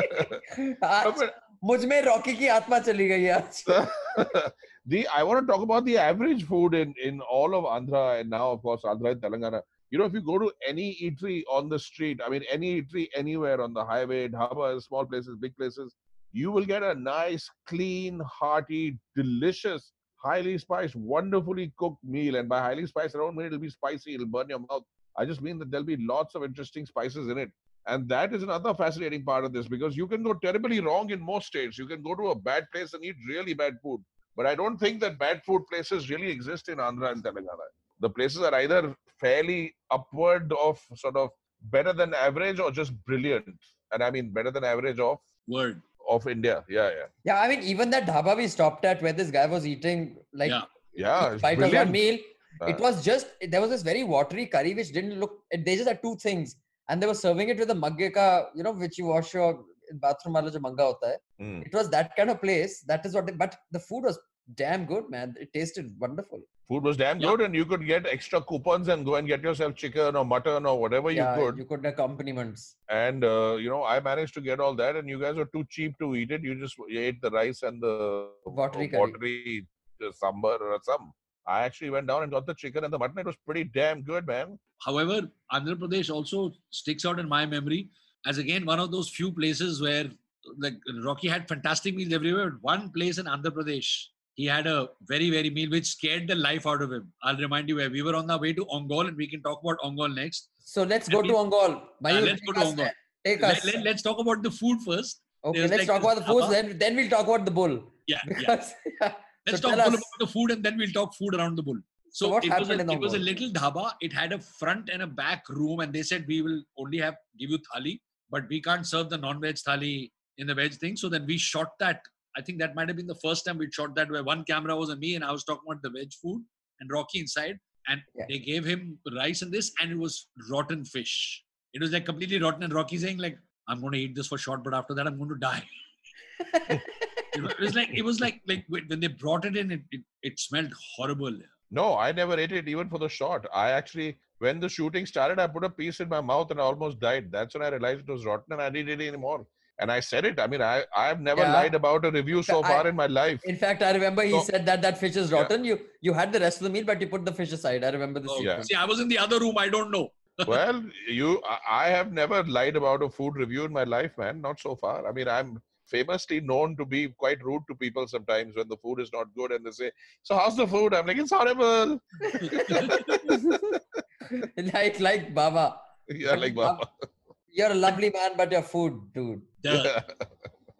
आज But- मुझमें रॉकी की आत्मा चली गई आज। the I want to talk about the average food in in all of Andhra and now of course Andhra and Telangana. You know, if you go to any eatery on the street, I mean any eatery anywhere on the highway, dhabas, small places, big places, you will get a nice, clean, hearty, delicious, highly spiced, wonderfully cooked meal. And by highly spiced, I don't mean it'll be spicy, it'll burn your mouth. I just mean that there'll be lots of interesting spices in it. And that is another fascinating part of this because you can go terribly wrong in most states. You can go to a bad place and eat really bad food. But I don't think that bad food places really exist in Andhra and Telangana. The places are either fairly upward of sort of better than average or just brilliant. And I mean better than average of word of India. Yeah, yeah. yeah I mean even that dhaba we stopped at where this guy was eating like Yeah. Yeah, it's bite of one meal it Uh, was just there was this very watery curry which didn't look they just had two things and they were serving it with a magge ka you know which you wash your bathroom wala jo manga hota hai mm. it was that kind of place that is what they, but the food was damn good man it tasted wonderful Food was damn Yeah. good, and you could get extra coupons and go and get yourself chicken or mutton or whatever you could. you could accompaniments And uh, you know, I managed to get all that, and you guys were too cheap to eat it. You just ate the rice and the Watery curry. watery uh, sambar or some. I actually went down and got the chicken and the mutton. It was pretty damn good, man. however andhra pradesh also sticks out in my memory as again one of those few places where like rocky had fantastic meals everywhere but one place in andhra pradesh he had a very very meal which scared the life out of him i'll remind you where we were on our way to Ongole and we can talk about Ongole next so let's go Let to Ongole uh, Mayur, let's go to us Ongole. there. take let, us let, let's talk about the food first okay there's let's like talk about the food then then we'll talk about the bull yeah because yeah. Let's So talk about the food and then we'll talk food around the bull. So, what it, was a, it was a little dhaba. It had a front and a back room, and they said we will only have give you thali, but we can't serve the non-veg thali in the veg thing. So then we shot that. I think that might have been the first time we shot that where one camera was on me and I was talking about the veg food and Rocky inside, and Yeah. they gave him rice and this, and it was rotten fish. It was like completely rotten, and Rocky saying like, "I'm going to eat this for short, but after that I'm going to die." it was- like it was like like when when they brought it in, it it, it smelled horrible. No, I never ate it even for the shot. I actually, when the shooting started, I put a piece in my mouth and I almost died. That's when I realized it was rotten and I didn't eat it anymore. And I said it. I mean, I I've never Yeah. lied about a review so I- far in my life. in fact i remember he So- said that that fish is Yeah. rotten you you had the rest of the meal but you put the fish aside i remember this. Oh, Yeah. See, I was in the other room. I don't know. well, you, I, I have never lied about a food review in my life, man. Not so far. I mean, I'm famously known to be quite rude to people sometimes when the food is not good and they say, "So how's the food?" I'm like, "It's horrible." like like baba yeah, like Baba. you're a lovely man but your food dude The,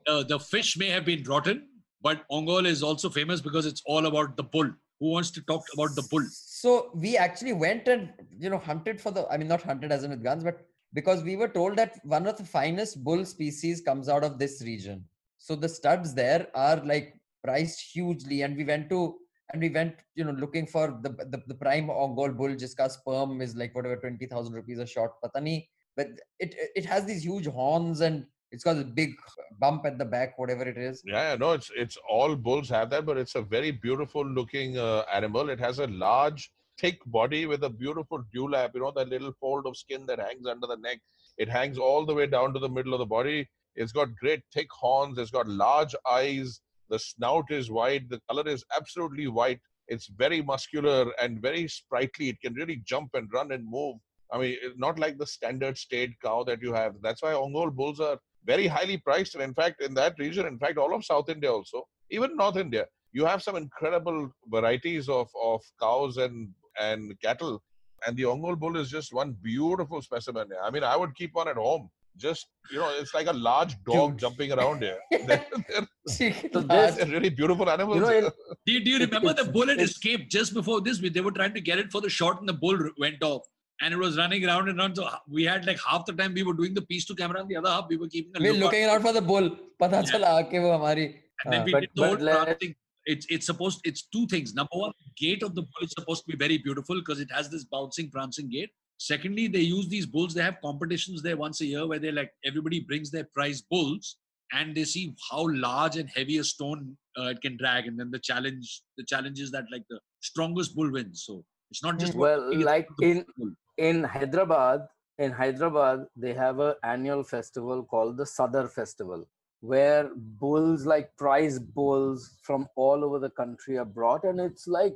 uh, the fish may have been rotten, but Ongole is also famous because it's all about the bull. Who wants to talk about the bull? so we actually went and you know hunted for the i mean not hunted as in with guns but because we were told that one of the finest bull species comes out of this region. So the studs there are like priced hugely. And we went to and we went you know looking for the the, the prime Ongole bull jiska sperm is like whatever 20000 rupees a shot patani but it it has these huge horns and it's got a big bump at the back whatever it is. Yeah, no, it's it's all bulls have that, but it's a very beautiful looking uh, animal. It has a large, thick body with a beautiful dewlap. You know that little fold of skin that hangs under the neck. It hangs all the way down to the middle of the body. It's got great thick horns. It's got large eyes. The snout is wide. The color is absolutely white. It's very muscular and very sprightly. It can really jump and run and move. I mean, not like the standard state cow that you have. That's why Ongole bulls are very highly priced. And in fact, in that region, in fact, all of South India also, even North India, you have some incredible varieties of, of cows and, and cattle. And the Ongole bull is just one beautiful specimen. I mean, I would keep one at home. Just, you know, it's like a large dog Dude. jumping around here. they're, they're really beautiful animals. You know, do, you, do you remember the bullet escaped just before this? They were trying to get it for the shot and the bull went off and it was running around and around. So uh, we had like half the time we were doing the piece to camera, and the other half we were keeping. We looking out for the bull. Pata yeah. chala, aake wo hamari. And then uh, we but, did the whole thing. It's it's supposed it's two things. Number one, gait of the bull is supposed to be very beautiful because it has this bouncing, prancing gait. Secondly, they use these bulls. They have competitions there once a year where they like everybody brings their prize bulls and they see how large and heavy a stone uh, it can drag. And then the challenge the challenge is that like the strongest bull wins. So it's not just well, winning, like in bull. in Hyderabad, in Hyderabad, they have an annual festival called the Sadar Festival, where bulls like prize bulls from all over the country are brought, and it's like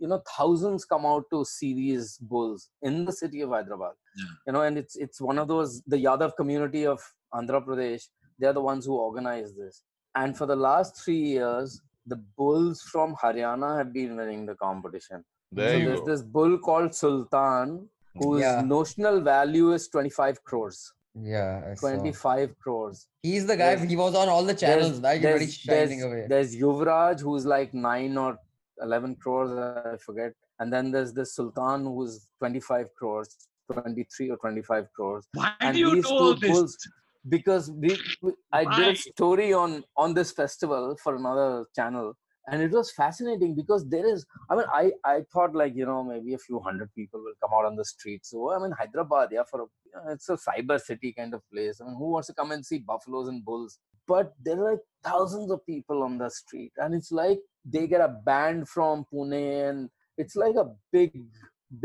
you know thousands come out to see these bulls in the city of Hyderabad. Yeah. You know, and it's it's one of those the Yadav community of Andhra Pradesh. They're the ones who organize this, and for the last three years, the bulls from Haryana have been winning the competition. there So you there's go. this bull called Sultan, whose Yeah. notional value is 25 crores. Yeah I saw. 25 crores. He's the guy. There's- He was on all the channels. Now he's there's, very shining there's, away. there's Yuvraj, who's like 9 or 11 crores, I forget. And then there's this Sultan, who's 25 crores, 23 or 25 crores. Why and do you know all this? bulls- Because we, we- I did a story on on this festival for another channel, and it was fascinating because there is i mean i i thought like you know maybe a few hundred people will come out on the street. So i mean hyderabad yeah for a, you know, it's a cyber city kind of place. I mean who wants to come and see buffaloes and bulls? But there are like thousands of people on the street. And it's like they get a band from pune and it's like a big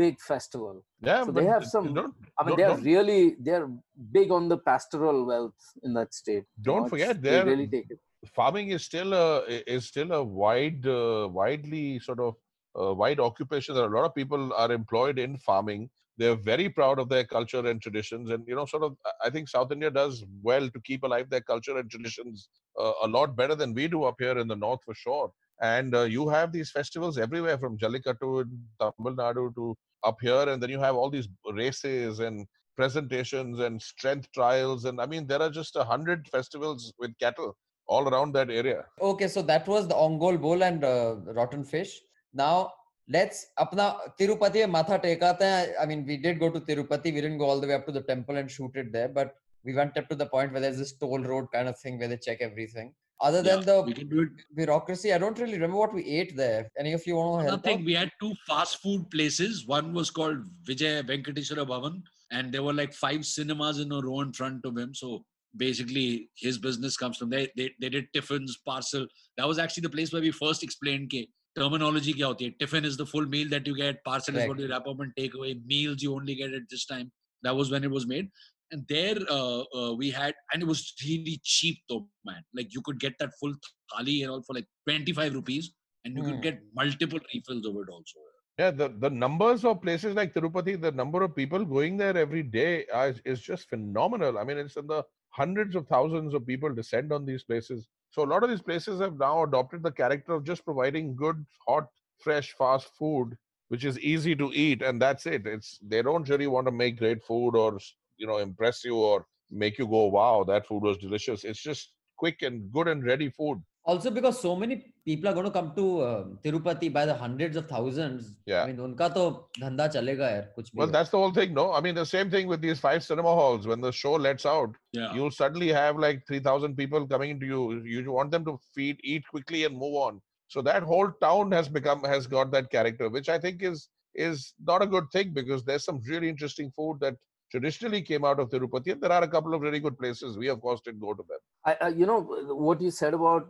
big festival. Yeah, so they have some- Don't, i mean they're really they're big on the pastoral wealth in that state. Don't know, forget, they they're- really take it farming is still a is still a wide uh, widely sort of uh, wide occupation are a lot of people are employed in farming. They're very proud of their culture and traditions and you know sort of i think south india does well to keep alive their culture and traditions uh, a lot better than we do up here in the north for sure. And uh, you have these festivals everywhere from jallikattu in tamil nadu to up here and then you have all these races and presentations and strength trials and i mean there are just a hundred festivals with cattle all around that area. Okay, so that was the Ongole bull and uh, rotten fish. Now let's apna Tirupati mein matha tekate hain. I mean, we did go to Tirupati. We didn't go all the way up to the temple and shoot it there, but we went up to the point where there's this toll road kind of thing where they check everything. Other than Yeah, we the can do it. bureaucracy, I don't really remember what we ate there. Any of you want to help? Nothing. out? We had two fast food places. One was called Vijay Venkateswara Bhavan, and there were like five cinemas in a row in front of him. So basically, his business comes from there. They, they did tiffins, parcel. That was actually the place where we first explained ke terminology kya hoti hai. Tiffin is the full meal that you get. Parcel is what you wrap up and take away. Meals you only get at this time. That was when it was made. And there uh, uh, we had, and it was really cheap though, man. Like you could get that full thali and all for like 25 rupees, and you Hmm. could get multiple refills of it also. Yeah, the, the numbers of places like Tirupati, the number of people going there every day are, is just phenomenal. I mean, it's in the hundreds of thousands of people descend on these places. So a lot of these places have now adopted the character of just providing good, hot, fresh, fast food, which is easy to eat, and that's it. It's they don't really want to make great food or you know impress you or make you go, wow, that food was delicious. It's just quick and good and ready food. Also, because so many people are going to come to uh, Tirupati by the hundreds of thousands. Yeah. I mean, unka to dhanda chalega yaar, kuch bhi Well, that's the whole thing, no? I mean, the same thing with these five cinema halls. When the show lets out, Yeah. you'll suddenly have like 3,000 people coming into you. You want them to feed, eat quickly, and move on. So that whole town has become has got that character, which I think is is not a good thing because there's some really interesting food that traditionally came out of Tirupati, and there are a couple of really good places. We of course didn't go to them. I, I you know what you said about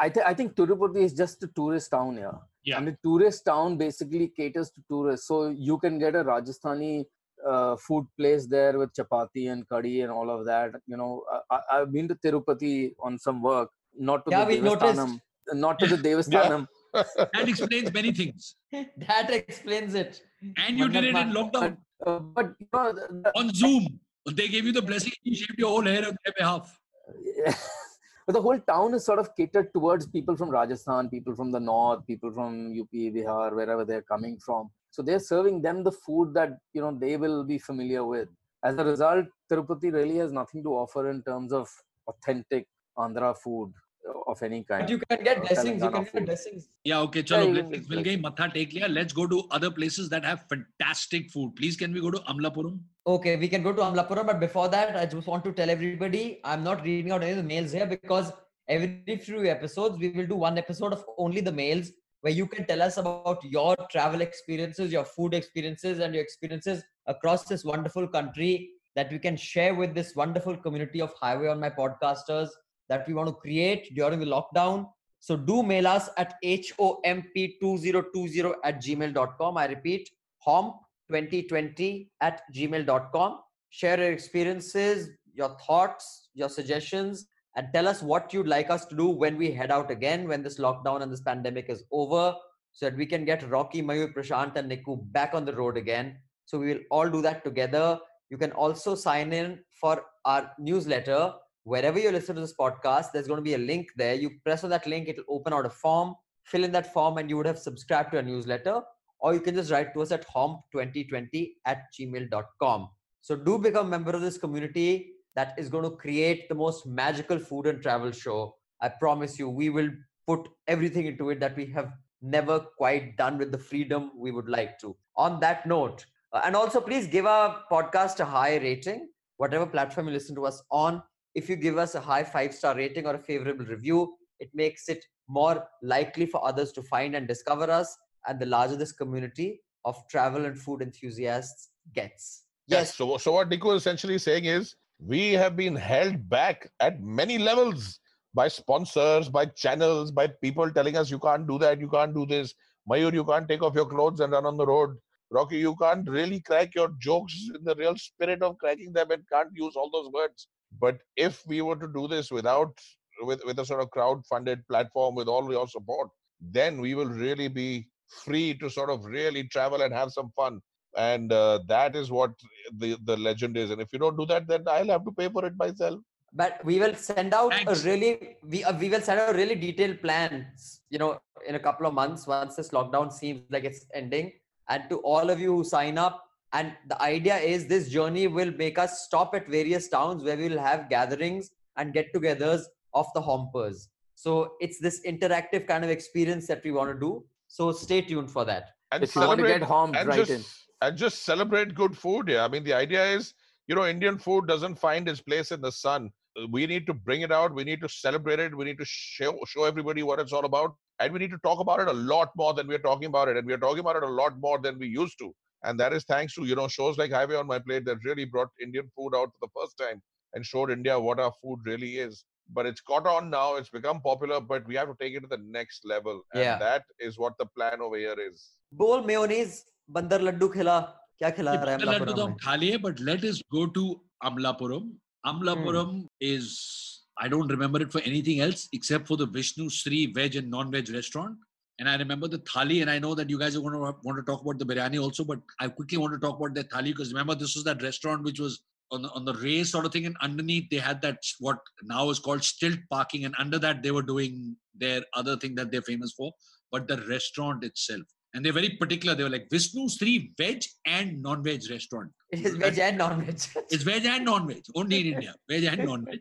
I think I think Tirupati is just a tourist town here. Yeah. And the tourist town basically caters to tourists. So you can get a Rajasthani uh, food place there with chapati and curry and all of that. You know, I, I've been to Tirupati on some work, not to Yeah, the we noticed. Devasthanam, not to the Devasthanam, That explains many things. that explains it. And you did it in lockdown Uh, but you know, the, the- on Zoom. They gave you the blessing. You shaved your whole hair on their behalf. but the whole town is sort of catered towards people from Rajasthan, people from the north, people from UP, Bihar, wherever they're coming from. So they're serving them the food that you know they will be familiar with. As a result, Tirupati really has nothing to offer in terms of authentic Andhra food of any kind. But you can get uh, Or blessings. You can get food. blessings. Yeah, okay. Chalo, even blessings like- will gain matha take liya. Let's go to other places that have fantastic food. Please, can we go to Amlapuram? Okay, we can go to Amlapuram, but before that, I just want to tell everybody I'm not reading out any of the mails here because every few episodes we will do one episode of only the mails where you can tell us about your travel experiences, your food experiences, and your experiences across this wonderful country that we can share with this wonderful community of Highway on My podcasters that we want to create during the lockdown. So do mail us at homp2020 at gmail.com. I repeat, homp2020 at gmail.com. Share your experiences, your thoughts, your suggestions, and tell us what you'd like us to do when we head out again, when this lockdown and this pandemic is over, so that we can get Rocky, Mayur, Prashant, and Niku back on the road again. So we will all do that together. You can also sign in for our newsletter. Wherever you listen to this podcast, there's going to be a link there. You press on that link, it'll open out a form. Fill in that form, and you would have subscribed to our newsletter. Or you can just write to us at homp2020 at gmail.com. So do become a member of this community that is going to create the most magical food and travel show. I promise you, we will put everything into it that we have never quite done with the freedom we would like to. On that note, uh, and also please give our podcast a high rating, whatever platform you listen to us on. If you give us a high five star rating or a favorable review, it makes it more likely for others to find and discover us. And the larger this community of travel and food enthusiasts gets. Yes. So, so what Niku is essentially saying is we have been held back at many levels by sponsors, by channels, by people telling us you can't do that, you can't do this. Mayur, you can't take off your clothes and run on the road. Rocky, you can't really crack your jokes in the real spirit of cracking them and can't use all those words. But if we were to do this without with, with a sort of crowd-funded platform with all your support, then we will really be free to sort of really travel and have some fun. And uh, that is what the the legend is. And if you don't do that then i'll have to pay for it myself. But we will send out Thanks. a really we uh, we will send out really detailed plans you know in a couple of months once this lockdown seems like it's ending. And to all of you who sign up and the idea is this journey will make us stop at various towns where we will have gatherings and get-togethers of the hompers. So it's this interactive kind of experience that we want to do so stay tuned for that. And if you want to get and right just in. and just celebrate good food yeah. I mean the idea is you know indian food doesn't find its place in the sun. We need to bring it out. We need to celebrate it. We need to show show everybody what it's all about. And we need to talk about it a lot more than we're talking about it. And we're talking about it a lot more than we used to. And that is thanks to you know shows like highway on my plate that really brought indian food out for the first time and showed india what our food really is but it's caught on now it's become popular but we have to take it to the next level and Yeah. that is what the plan over here is बोल mayonnaise बंदर लड्डू खिला क्या खिला रहा है Bundle laddu Amalapuram तो में? हम खा लिए, but let us go to Amlapuram. Amlapuram is I don't remember it for anything else except for the Vishnu Sri veg and non-veg restaurant. And I remember the thali, and I know that you guys are going to want to talk about the biryani also, but I quickly want to talk about the thali because remember this was that restaurant which was on the on the race sort of thing, and underneath they had that what now is called stilt parking, and under that they were doing their other thing that they're famous for, but the restaurant itself. And they're very particular. They were like Vishnu Sri veg and non-veg restaurant. It is veg and non-veg. It's veg and non-veg, only in India. Veg and non-veg.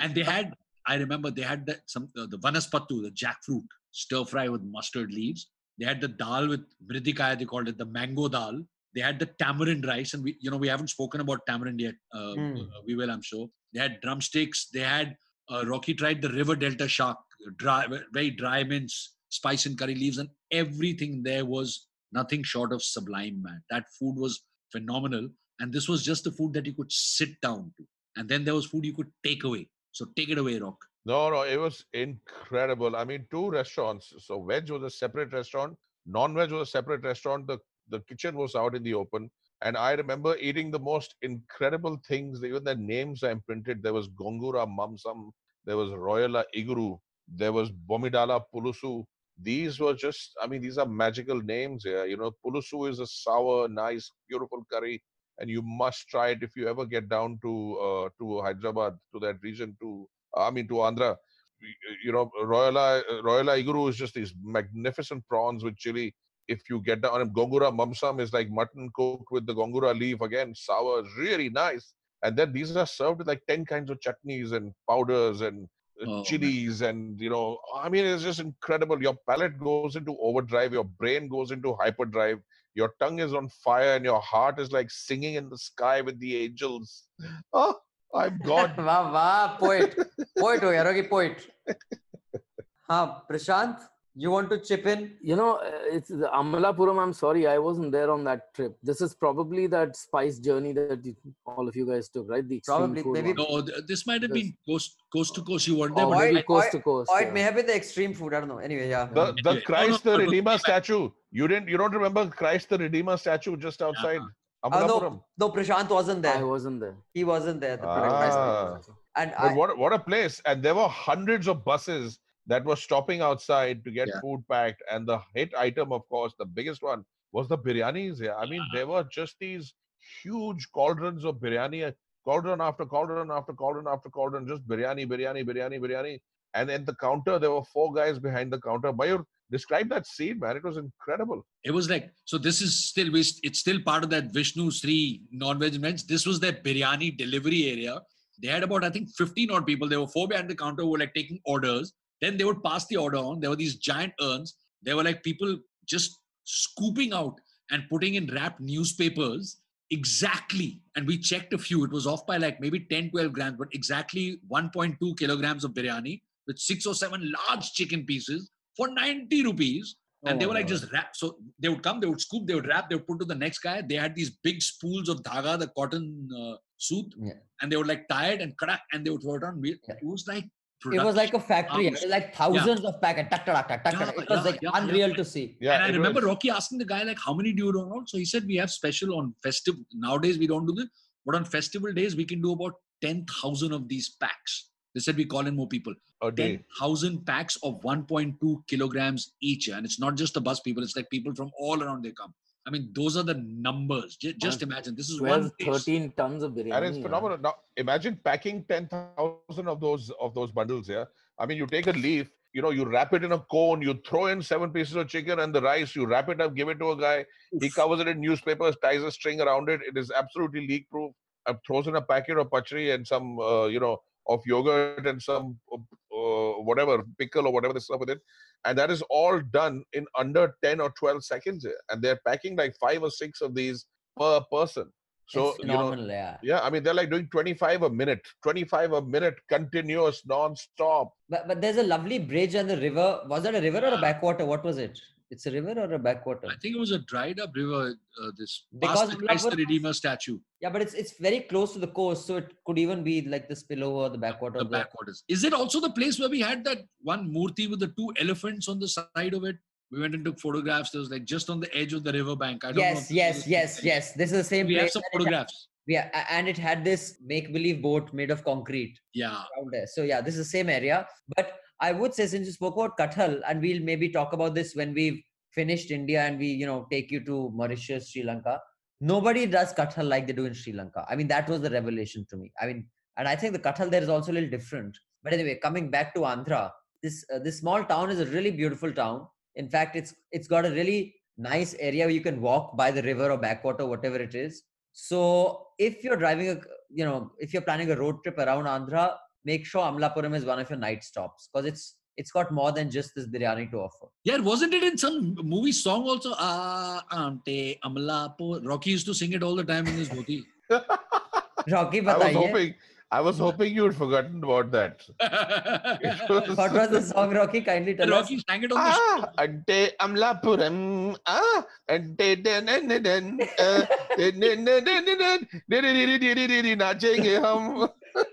And they had, I remember they had that some uh, the vanaspatu, the jackfruit, stir fry with mustard leaves. They had the dal with mamidikaya, they called it the mango dal. They had the tamarind rice, and we, you know, we haven't spoken about tamarind yet. Uh, Mm. uh, we will, I'm sure. They had drumsticks. They had uh, Rocky tried the river delta shark, dry, very dry mince, spice and curry leaves, and everything there was nothing short of sublime, man. That food was phenomenal. And this was just the food that you could sit down to. And then there was food you could take away. So take it away, Rock. No, no, it was incredible. I mean, two restaurants. So veg was a separate restaurant, non-veg was a separate restaurant. The the kitchen was out in the open. And I remember eating the most incredible things. Even the names are imprinted. There was Gongura Mamsam, there was Royala Iguru, there was Bomidala Pulusu, these were just, I mean, these are magical names here. You know, Pulusu is a sour, nice, beautiful curry, and you must try it if you ever get down to uh, to Hyderabad, to that region, to I mean, to Andhra. You know, Royala Royala Iguru is just these magnificent prawns with chili If you get down, and Gongura Mamsam is like mutton cooked with the Gongura leaf again, sour, really nice. And then these are served with like 10 kinds of chutneys and powders and uh, Oh, man. chilies and you know i mean it's just incredible your palate goes into overdrive your brain goes into hyperdrive your tongue is on fire and your heart is like singing in the sky with the angels oh i'm god वाह वाह poet poet हो गया रोगी poet हाँ प्रशांत you want to chip in You know, uh, it's the Amalapuram. I'm sorry, I wasn't there on that trip. This is probably that spice journey that you, all of you guys took, right? The Probably, maybe- No, this might have been coast coast to coast. You weren't there, Or but maybe coast to coast. or yeah. it may have been the extreme food I don't know anyway yeah the, the christ the no, no, redeemer statue you didn't you don't remember christ the redeemer statue just outside oh, Amalapuram? no no Prashant wasn't there. I there wasn't there. he wasn't there the Ah. and But I, what what a place! And there were hundreds of buses that was stopping outside to get Yeah. food packed. And the hit item, of course, the biggest one was the biryanis. Yeah, I mean, there were just these huge cauldrons of biryani, uh, cauldron after cauldron after cauldron after cauldron, just biryani, biryani, biryani, biryani. And at the counter, there were four guys behind the counter. Mayur, describe that scene, man. It was incredible. it was like so. This is still it's still part of that Vishnu Sri non-veg events. This was their biryani delivery area. They had about I think 15 odd people. There were four behind the counter who were like taking orders. Then they would pass the order on. There were these giant urns. There were like people just scooping out and putting in wrapped newspapers exactly. And we checked a few. It was off by like maybe 10, 12 grams, but exactly 1.2 kilograms of biryani with six or seven large chicken pieces for 90 rupees. And Oh they were like just wrap. So they would come, they would scoop, they would wrap, they would put to the next guy. They had these big spools of dhaga, the cotton uh, suit, Yeah. and they would like tie it and crack, and they would throw it on. It was like it was like a factory Arms. like thousands of packets tuck, tuck, tuck, tuck, Yeah, tuck. it was yeah, like yeah, yeah. unreal to see Yeah, and I remember was- Rocky asking the guy like, "How many do you want?" So he said, "We have special on festive. Nowadays we don't do this, but on festival days we can do about ten thousand of these packs." They said we call in more people. a day. Ten thousand packs of one point two kilograms each, and it's not just the bus people; it's like people from all around they come. I mean, those are the numbers. Ju- Just imagine this is 12, one place. 13 tons of biryani. and it's yeah. phenomenal. Now imagine packing ten thousand of those of those bundles. Yeah, I mean, you take a leaf, you know, you wrap it in a cone, you throw in seven pieces of chicken and the rice, you wrap it up, give it to a guy. He covers it in newspapers, ties a string around it. It is absolutely leak proof. Uh, throws in a packet of pachri and some, uh, you know, of yogurt and some uh, whatever pickle or whatever they stuff with it. And that is all done in under 10 or 12 seconds. And they're packing like five or six of these per person. So, it's you know, yeah yeah, I mean, they're like doing 25 a minute, 25 a minute, continuous, non-stop. but, but there's a lovely bridge on the river was that a river or a backwater what was it it's a river or a backwater I think it was a dried up river. Uh, this Because past the Christ the Redeemer statue, yeah but it's it's very close to the coast so it could even be like the spillover the backwater the the- backwaters. Is it also the place where we had that one murti with the two elephants on the side of it? We went and took photographs. There was like just on the edge of the river bank. I don't know. yes if yes yes yes this is the same We have place some and it photographs. yeah and it had this make believe boat made of concrete Yeah. there. So yeah, this is the same area. But I would say since you spoke about Kathal, and we'll maybe talk about this when we've finished India and we, you know, take you to Mauritius, Sri Lanka. Nobody does Kathal like they do in Sri Lanka. I mean, that was the revelation to me. I mean, and I think the Kathal there is also a little different. But anyway, coming back to Andhra, this uh, this small town is a really beautiful town. In fact, it's it's got a really nice area where you can walk by the river or backwater, whatever it is. So if you're driving a, you know, if you're planning a road trip around Andhra, make sure Amlapuram is one of your night stops because it's it's got more than just this biryani to offer. Yeah, wasn't it in some movie song also? Ah, ante amlapo. Rocky used to sing it all the time in his dhoti. Rocky, I was bataiye, hoping, I was hoping you had forgotten about that. Was- what was the song, Rocky? Kindly tell us. Rocky sang it on the show. Ah, ante Amlapuram. Ah, ante den den den den. den den den den den den. Diri diri diri diri nachenge hum.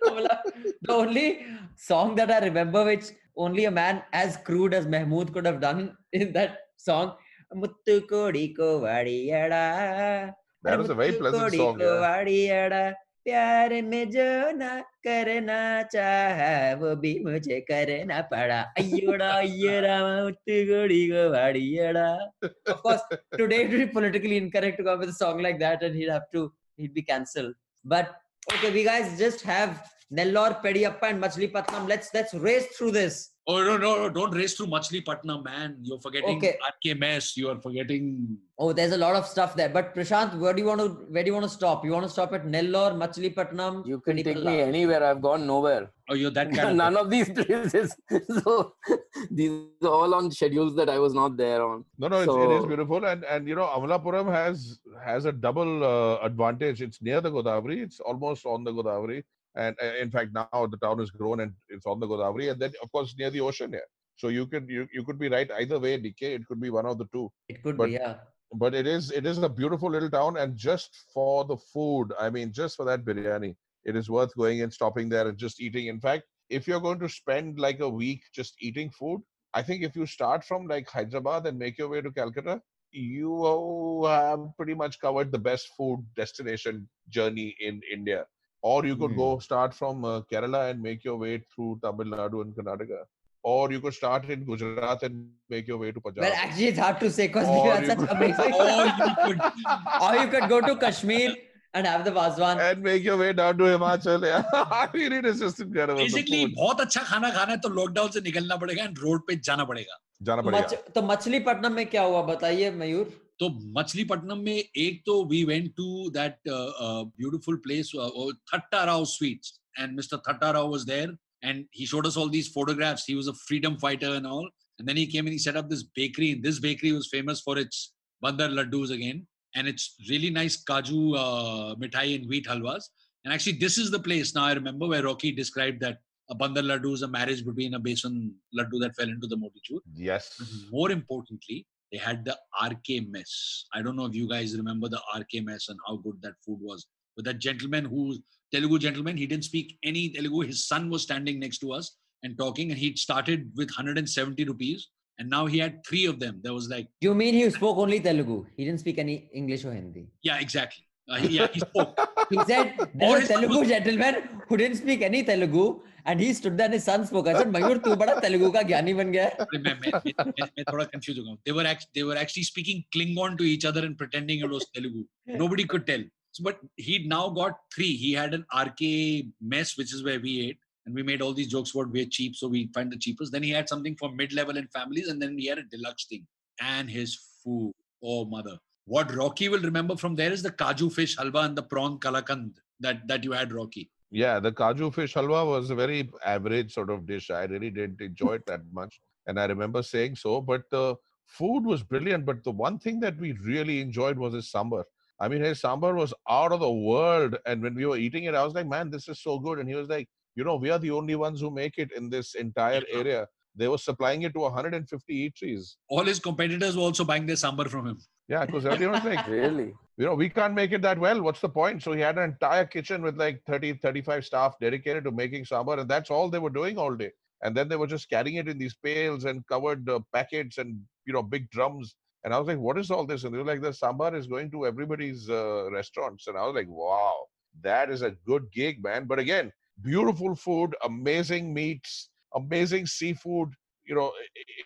Amla- the only song that I remember, which only a man as crude as Mehmood could have done in that song. Muttu kodi ko vadiyada. That was a very Muttu pleasant kodi song. ko Yeah. प्यार में जो ना करना चाह वो भी मुझे करना पड़ा। अयोड़ा ये राम उत्तिगुड़ी को बाड़ी ये of course today it be politically incorrect to come with song like that and he'd have to he'd be cancel but okay we guys just have Nellore पेड़ियाप्पा and Machilipatnam let's let's race through this Oh no, no, no! Don't race through Machilipatnam, man. You're forgetting Okay. RK Mess. You are forgetting. Oh, there's a lot of stuff there. But Prashant, where do you want to where do you want to stop? You want to stop at Nellore, Machilipatnam? You can take me anywhere. I've gone nowhere. Oh, you're that kind of. None of these places. so these are all on schedules that I was not there on. No, no, it's, it is beautiful, and and you know, Amalapuram has has a double uh, advantage. It's near the Godavari. It's almost on the Godavari, and uh, in fact, now the town has grown and it's on the Godavari, and then of course near the ocean here. So you could you, you could be right either way, DK. It could be one of the two. It could But- be, yeah. But it is it is a beautiful little town, and just for the food, I mean, just for that biryani, it is worth going and stopping there and just eating. In fact, if you're going to spend like a week just eating food, I think if you start from like Hyderabad and make your way to Calcutta, you have pretty much covered the best food destination journey in India. Or you could Hmm. go start from uh, Kerala and make your way through Tamil Nadu and Karnataka. Or you could start in Gujarat and make your way to Punjab. Well, actually, it's hard to say because we you such could- amazing. Or you could. or you could go to Kashmir and have the Vazwan. and make your way down to Himachal. Yeah. I mean, it is just incredible. Basically. बहुत अच्छा खाना खाना है तो lockdown से निकलना पड़ेगा and road पे जाना पड़ेगा जाना तो पड़ेगा तो मछलीपट्टनम में क्या हुआ बताइए मयूर तो मछलीपट्टनम में एक तो we went to that beautiful place Thatta Rao sweets and Mr. Thattarao was there and he showed us all these photographs. He was a freedom fighter and all. And then he came and he set up this bakery. And this bakery was famous for its bandar laddus again. And it's really nice kaju uh, mithai and wheat halwas. And actually, this is the place now I remember where Rocky described that a bandar laddu is a marriage between a besan laddu that fell into the motichur. Yes. More importantly, they had the RK mess. I don't know if you guys remember the RK mess and how good that food was. But that gentleman who Telugu gentleman, he didn't speak any Telugu. His son was standing next to us and talking, and he'd started with 170 rupees, and now he had three of them. There was like, You mean he spoke only Telugu? He didn't speak any English or Hindi. yeah, exactly. Uh, yeah, he spoke He said Or there's a his son Telugu was- gentleman who didn't speak any Telugu and he stood there and his son spoke. I said, Mayur, तू बड़ा तेलुगु का ज्ञानी बन गया है." मैं मैं मैं मैं- मैं थोड़ा confused हो गया हूँ. They were act- they were actually speaking Klingon to each other and pretending it was Telugu. Nobody could tell. So, but he'd now got three. He had an RK mess, which is where we ate, and we made all these jokes about we're cheap, so we find the cheapest. Then he had something for mid-level and families, and then he had a deluxe thing. And his food, oh mother! What Rocky will remember from there is the kaju fish halwa and the prawn kalakand that that you had, Rocky. Yeah, the Kaju fish halwa was a very average sort of dish. I really didn't enjoy it that much. And I remember saying so. But the food was brilliant. But the one thing that we really enjoyed was his sambar. I mean, his sambar was out of the world. And when we were eating it, I was like, man, this is so good. And he was like, you know, we are the only ones who make it in this entire area. They were supplying it to 150 eateries. All his competitors were also buying their sambar from him. Yeah, because everyone was like, Really? you know, we can't make it that well. What's the point? So he had an entire kitchen with like 30, 35 staff dedicated to making sambar, and that's all they were doing all day. And then they were just carrying it in these pails and covered uh, packets and you know big drums. And I was like, "What is all this?" And they were like, "The sambar is going to everybody's uh, restaurants." And I was like, "Wow, that is a good gig, man." But again, beautiful food, amazing meats, amazing seafood. You know,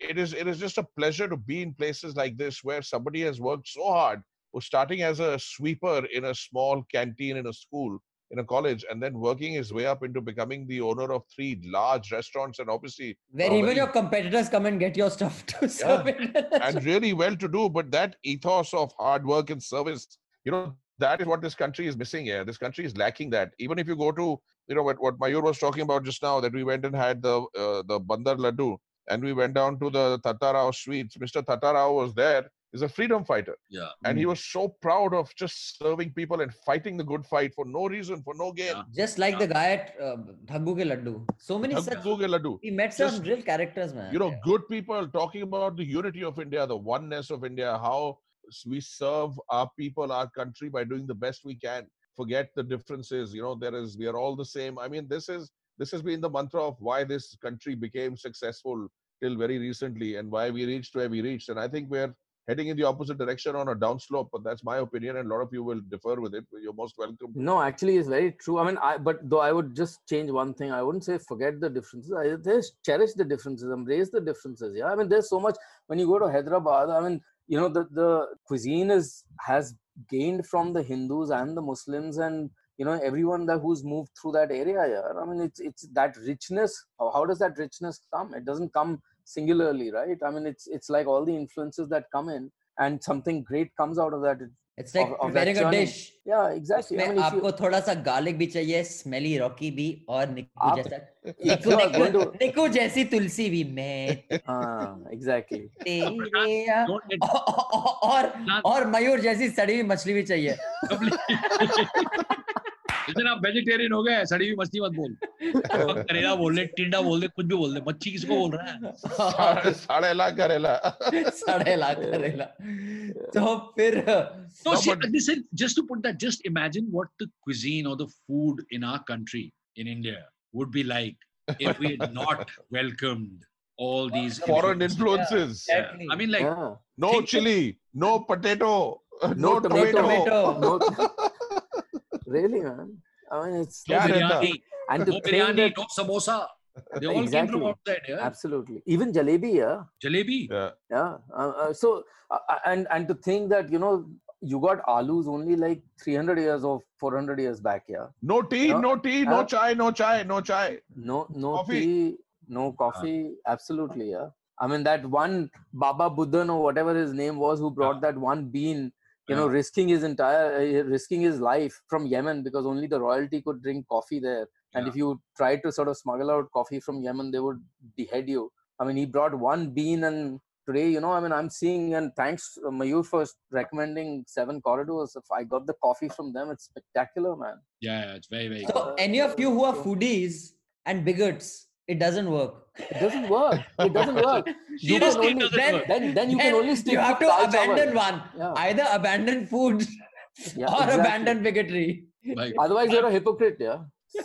it is it is just a pleasure to be in places like this where somebody has worked so hard was starting as a sweeper in a small canteen in a school in a college and then working his way up into becoming the owner of three large restaurants and obviously Where even your competitors come and get your stuff to serve it. and really well to do but that ethos of hard work and service you know that is what this country is missing here this country is lacking that even if you go to you know what, what mayur was talking about just now that we went and had the uh, the bandar laddu and we went down to the Thattarao Sweets. mr Thattarao was there. He's a freedom fighter Yeah. and he was so proud of just serving people and fighting the good fight for no reason for no gain Yeah. Just like the guy at uh, Dhaggu Ke Laddu. So many such. Ke laddu. We met some Just- real characters, man. you know, good people talking about the unity of India, the oneness of India, how we serve our people, our country by doing the best we can. Forget the differences. You know, there is we are all the same. I mean, this is this has been the mantra of why this country became successful till very recently and why we reached where we reached. And I think we're heading in the opposite direction on a downslope. But that's my opinion, and a lot of you will differ with it. You're most welcome. No, actually, it's very true. I mean, I but though I would just change one thing. I wouldn't say forget the differences. I just cherish the differences, embrace the differences. Yeah, I mean, there's so much when you go to Hyderabad. I mean, you know, the the cuisine is has gained from the Hindus and the Muslims and you know everyone that who's moved through that area. Yeah, I mean, it's it's that richness. How, how does that richness come? It doesn't come singularly, right? I mean, it's it's like all the influences that come in and something great comes out of that. It's like of- of that preparing a churning. dish. Yeah, exactly. I उसमें mean, if you, आपको थोड़ा सा garlic भी चाहिए smelly Rocky भी और निक्कू आप- जैसा if Nikku you are Nikku going to, निक्कू जैसी तुलसी भी मैं ah, exactly. तेरे या- Don't get और और मयूर जैसी सड़ी हुई मछली भी चाहिए इधर आप वेजिटेरियन हो गए सड़ी हुई मछली मत बोल करेला बोल ले टिंडा बोल दे कुछ भी बोल दे मच्छी किसको बोल रहा है Sade- Sade lakh karela. साढ़े लाख करेला तो फिर No, No, see, but- listen, just to put that, just imagine what the cuisine or the food in our country, in India, would be like if we had not welcomed all these Foreign immigrants. influences. Yeah. Exactly. I mean, like, Yeah. No Think- chili, no potato, no, No tomato. tomato. No, really, man. I mean, it's no Yeah, biryani, and no biryani, that no samosa. They all came from outside, yeah. absolutely even jalebi, yeah, Jalebi. Yeah. yeah. Uh, uh, so uh, uh, and and to think that you know you got alus only like 300 years or 400 years back, yeah. No tea, Yeah. no tea, no Yeah. chai, no chai, no chai. No, no Coffee. tea, no coffee. Absolutely, yeah. I mean that one Baba Budan or whatever his name was who brought that one bean. You know, risking his entire, uh, risking his life from Yemen because only the royalty could drink coffee there. And Yeah. if you tried to sort of smuggle out coffee from Yemen, they would behead you. I mean, he brought one bean, and today, you know, I mean, I'm seeing, and thanks uh, Mayur for recommending Seven Corridors. If I got the coffee from them, it's spectacular, man. Yeah, yeah, it's very, very so good. any of you who are foodies and bigots it doesn't work It doesn't work. It doesn't work. You can only doesn't then- work. then then you Then can only stick you have to dal chawal. abandon one Yeah. either abandon food Yeah, or exactly. abandon bigotry Like, Otherwise, you're a um, hypocrite. Yeah,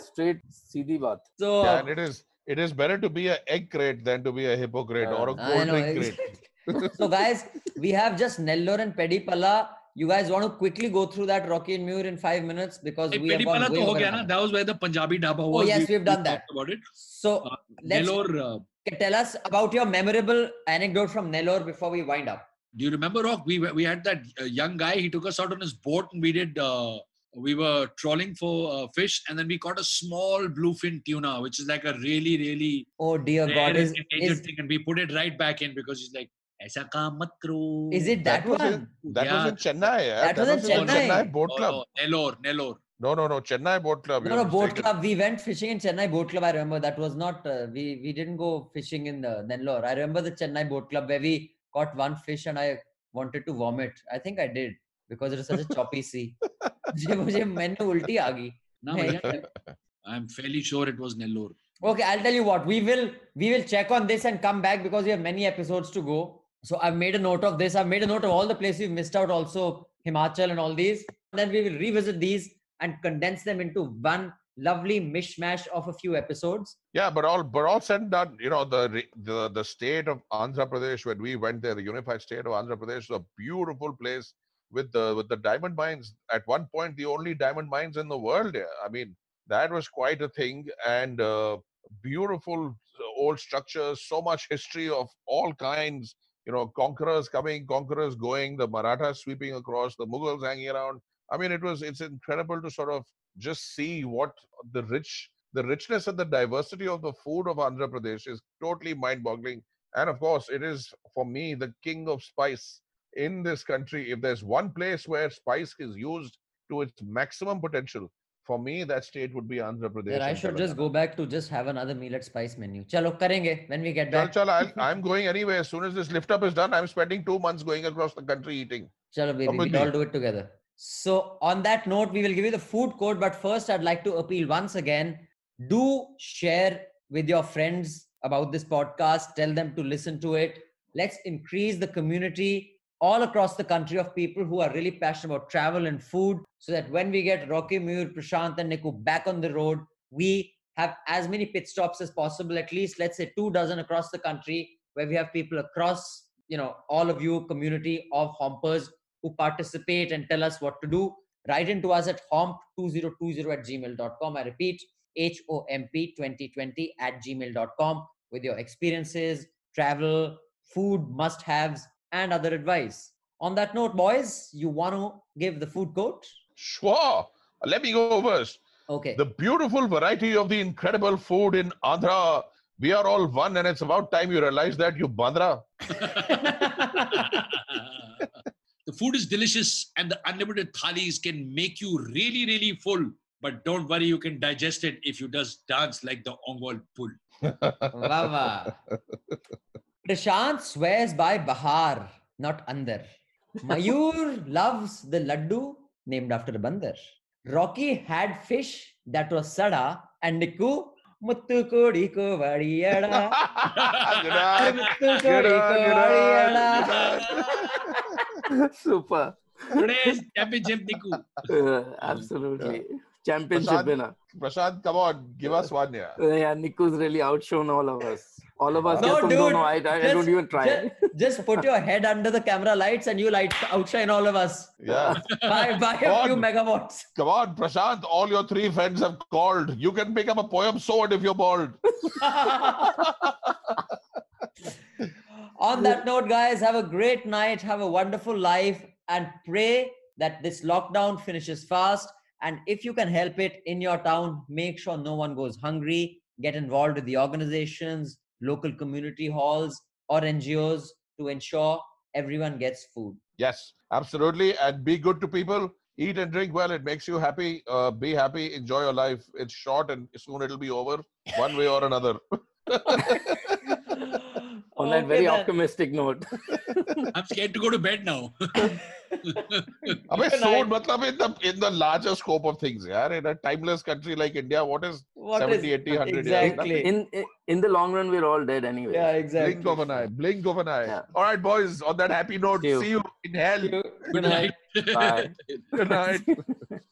straight seedhi baat. so Yeah, and it is it is better to be a egg crate than to be a hypocrite or a Yeah. I cold know, drink crate. so guys we have just Nellore and Pedipala you guys want to quickly go through that Rocky and Mayur in five minutes because hey, we have gone way over na. That was where the Punjabi dhaba Oh, was. yes, we've done that. about it. so Uh, let's Nellore, uh, tell us about your memorable anecdote from Nellore before we wind up do you remember Rock? We we had that uh, young guy. He took us out on his boat, and we did. Uh, we were trawling for uh, fish, and then we caught a small bluefin tuna, which is like a really, really oh dear god is, is, thing, and we put it right back in because he's like, "Aisa kaam mat karo." is it that, That was one in That Yeah. was in Chennai. Yeah? That was in in the Chennai. Chennai Boat Oh, Club. no, Nellore, Nellore. No, no, no. Chennai Boat Club. no you no were boat mistaken. club we went fishing in Chennai boat club I remember that was not uh, we we didn't go fishing in the Nellore I remember the Chennai boat club where we caught one fish and I wanted to vomit I think I did because it was such a choppy sea मुझे मुझे मैंने उल्टी आ गई No, Hey. yeah, I'm fairly sure it was Nellore. Okay, I'll tell you what. We will we will check on this and come back because we have many episodes to go. So I've made a note of this. I've made a note of all the places we've missed out, also Himachal and all these. And then we will revisit these and condense them into one lovely mishmash of a few episodes. Yeah, but all but all said and done, you know, the the the state of Andhra Pradesh when we went there, the unified state of Andhra Pradesh is a beautiful place with the with the diamond mines. At one point, the only diamond mines in the world. I mean, that was quite a thing, and uh, beautiful uh, old structures, so much history of all kinds. You know, conquerors coming, conquerors going, the Marathas sweeping across, the Mughals hanging around. I mean, it was it's incredible to sort of just see what the rich the richness and the diversity of the food of Andhra Pradesh is totally mind boggling. And of course, it is for me the king of spice in this country. If there's one place where spice is used to its maximum potential, for me, that state would be Andhra Pradesh. Then I should just go back to just have another meal at Spice menu. Chalo, karenge when we get back. chal, I'll, I'm going anyway. As soon as this lift up is done, I'm spending two months going across the country eating. Chalo, baby, we'll all do it together. So, on that note, we will give you the food code. But first, I'd like to appeal once again do share with your friends about this podcast. Tell them to listen to it. Let's increase the community all across the country of people who are really passionate about travel and food so that when we get Rocky Mayur, Prashant, and Niku back on the road, we have as many pit stops as possible, at least, let's say, two dozen across the country, where we have people across you know, all of you, community of hompers who participate and tell us what to do. Write into us at homp2020 at gmail.com. I repeat, H-O-M-P 2020 at gmail.com with your experiences, travel, food must-haves, and other advice. On that note, boys, you want to give the food court? Sure. Let me go first. Okay. The beautiful variety of the incredible food in Andhra. We are all one, and it's about time you realize that, you Bandra. the food is delicious, and the unlimited thalis can make you really, really full. But don't worry, you can digest it if you just dance like the Ongole Bull. Vava. Prashant swears by Bahar, not Andar. Mayur loves the laddu named after a bandar. Rocky had fish that was sada, and Niku Muthu ಕೋಡಿಕೋ ವಾಡಿಯಾಡ Muthu ಕೋಡಿಕೋ ವಾಡಿಯಾಡ Super. Today's championship, Niku. Uh, absolutely. Championship Prashant- winner. Prashant, come on, give us one, yeah. Uh, yeah, Niku's really outshone all of us. All of us. No, yeah, tum dude, dono, I, I, I don't just- even try. Just, just put your head under the camera lights and you light outshine all of us. Yeah. Buy, buy a few megawatts. Come on, Prashant, all your three friends have called. You can pick up a poem sword if you're bald. On that note, guys, have a great night, have a wonderful life, and pray that this lockdown finishes fast. And if you can help it in your town, make sure no one goes hungry. Get involved with the organizations, local community halls, or NGOs to ensure everyone gets food. Yes, absolutely. And be good to people. Eat and drink well. It makes you happy. Uh, be happy. Enjoy your life. It's short and soon it'll be over, one way or another. On that very then. optimistic note. I'm scared to go to bed now. I mean, Good soon, night. matlab in the in the larger scope of things, yeah. In a timeless country like India, what is What 70, is- 80, 100 years? exactly. in, in in the long run, we're all dead anyway. Yeah, exactly. Blink of an eye. Blink of an eye. Yeah. All right, boys. On that happy note, See you. see you in hell. Good night. Bye. Good night.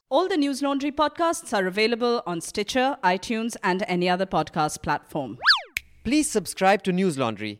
All the Newslaundry podcasts are available on Stitcher, iTunes, and any other podcast platform. Please subscribe to Newslaundry.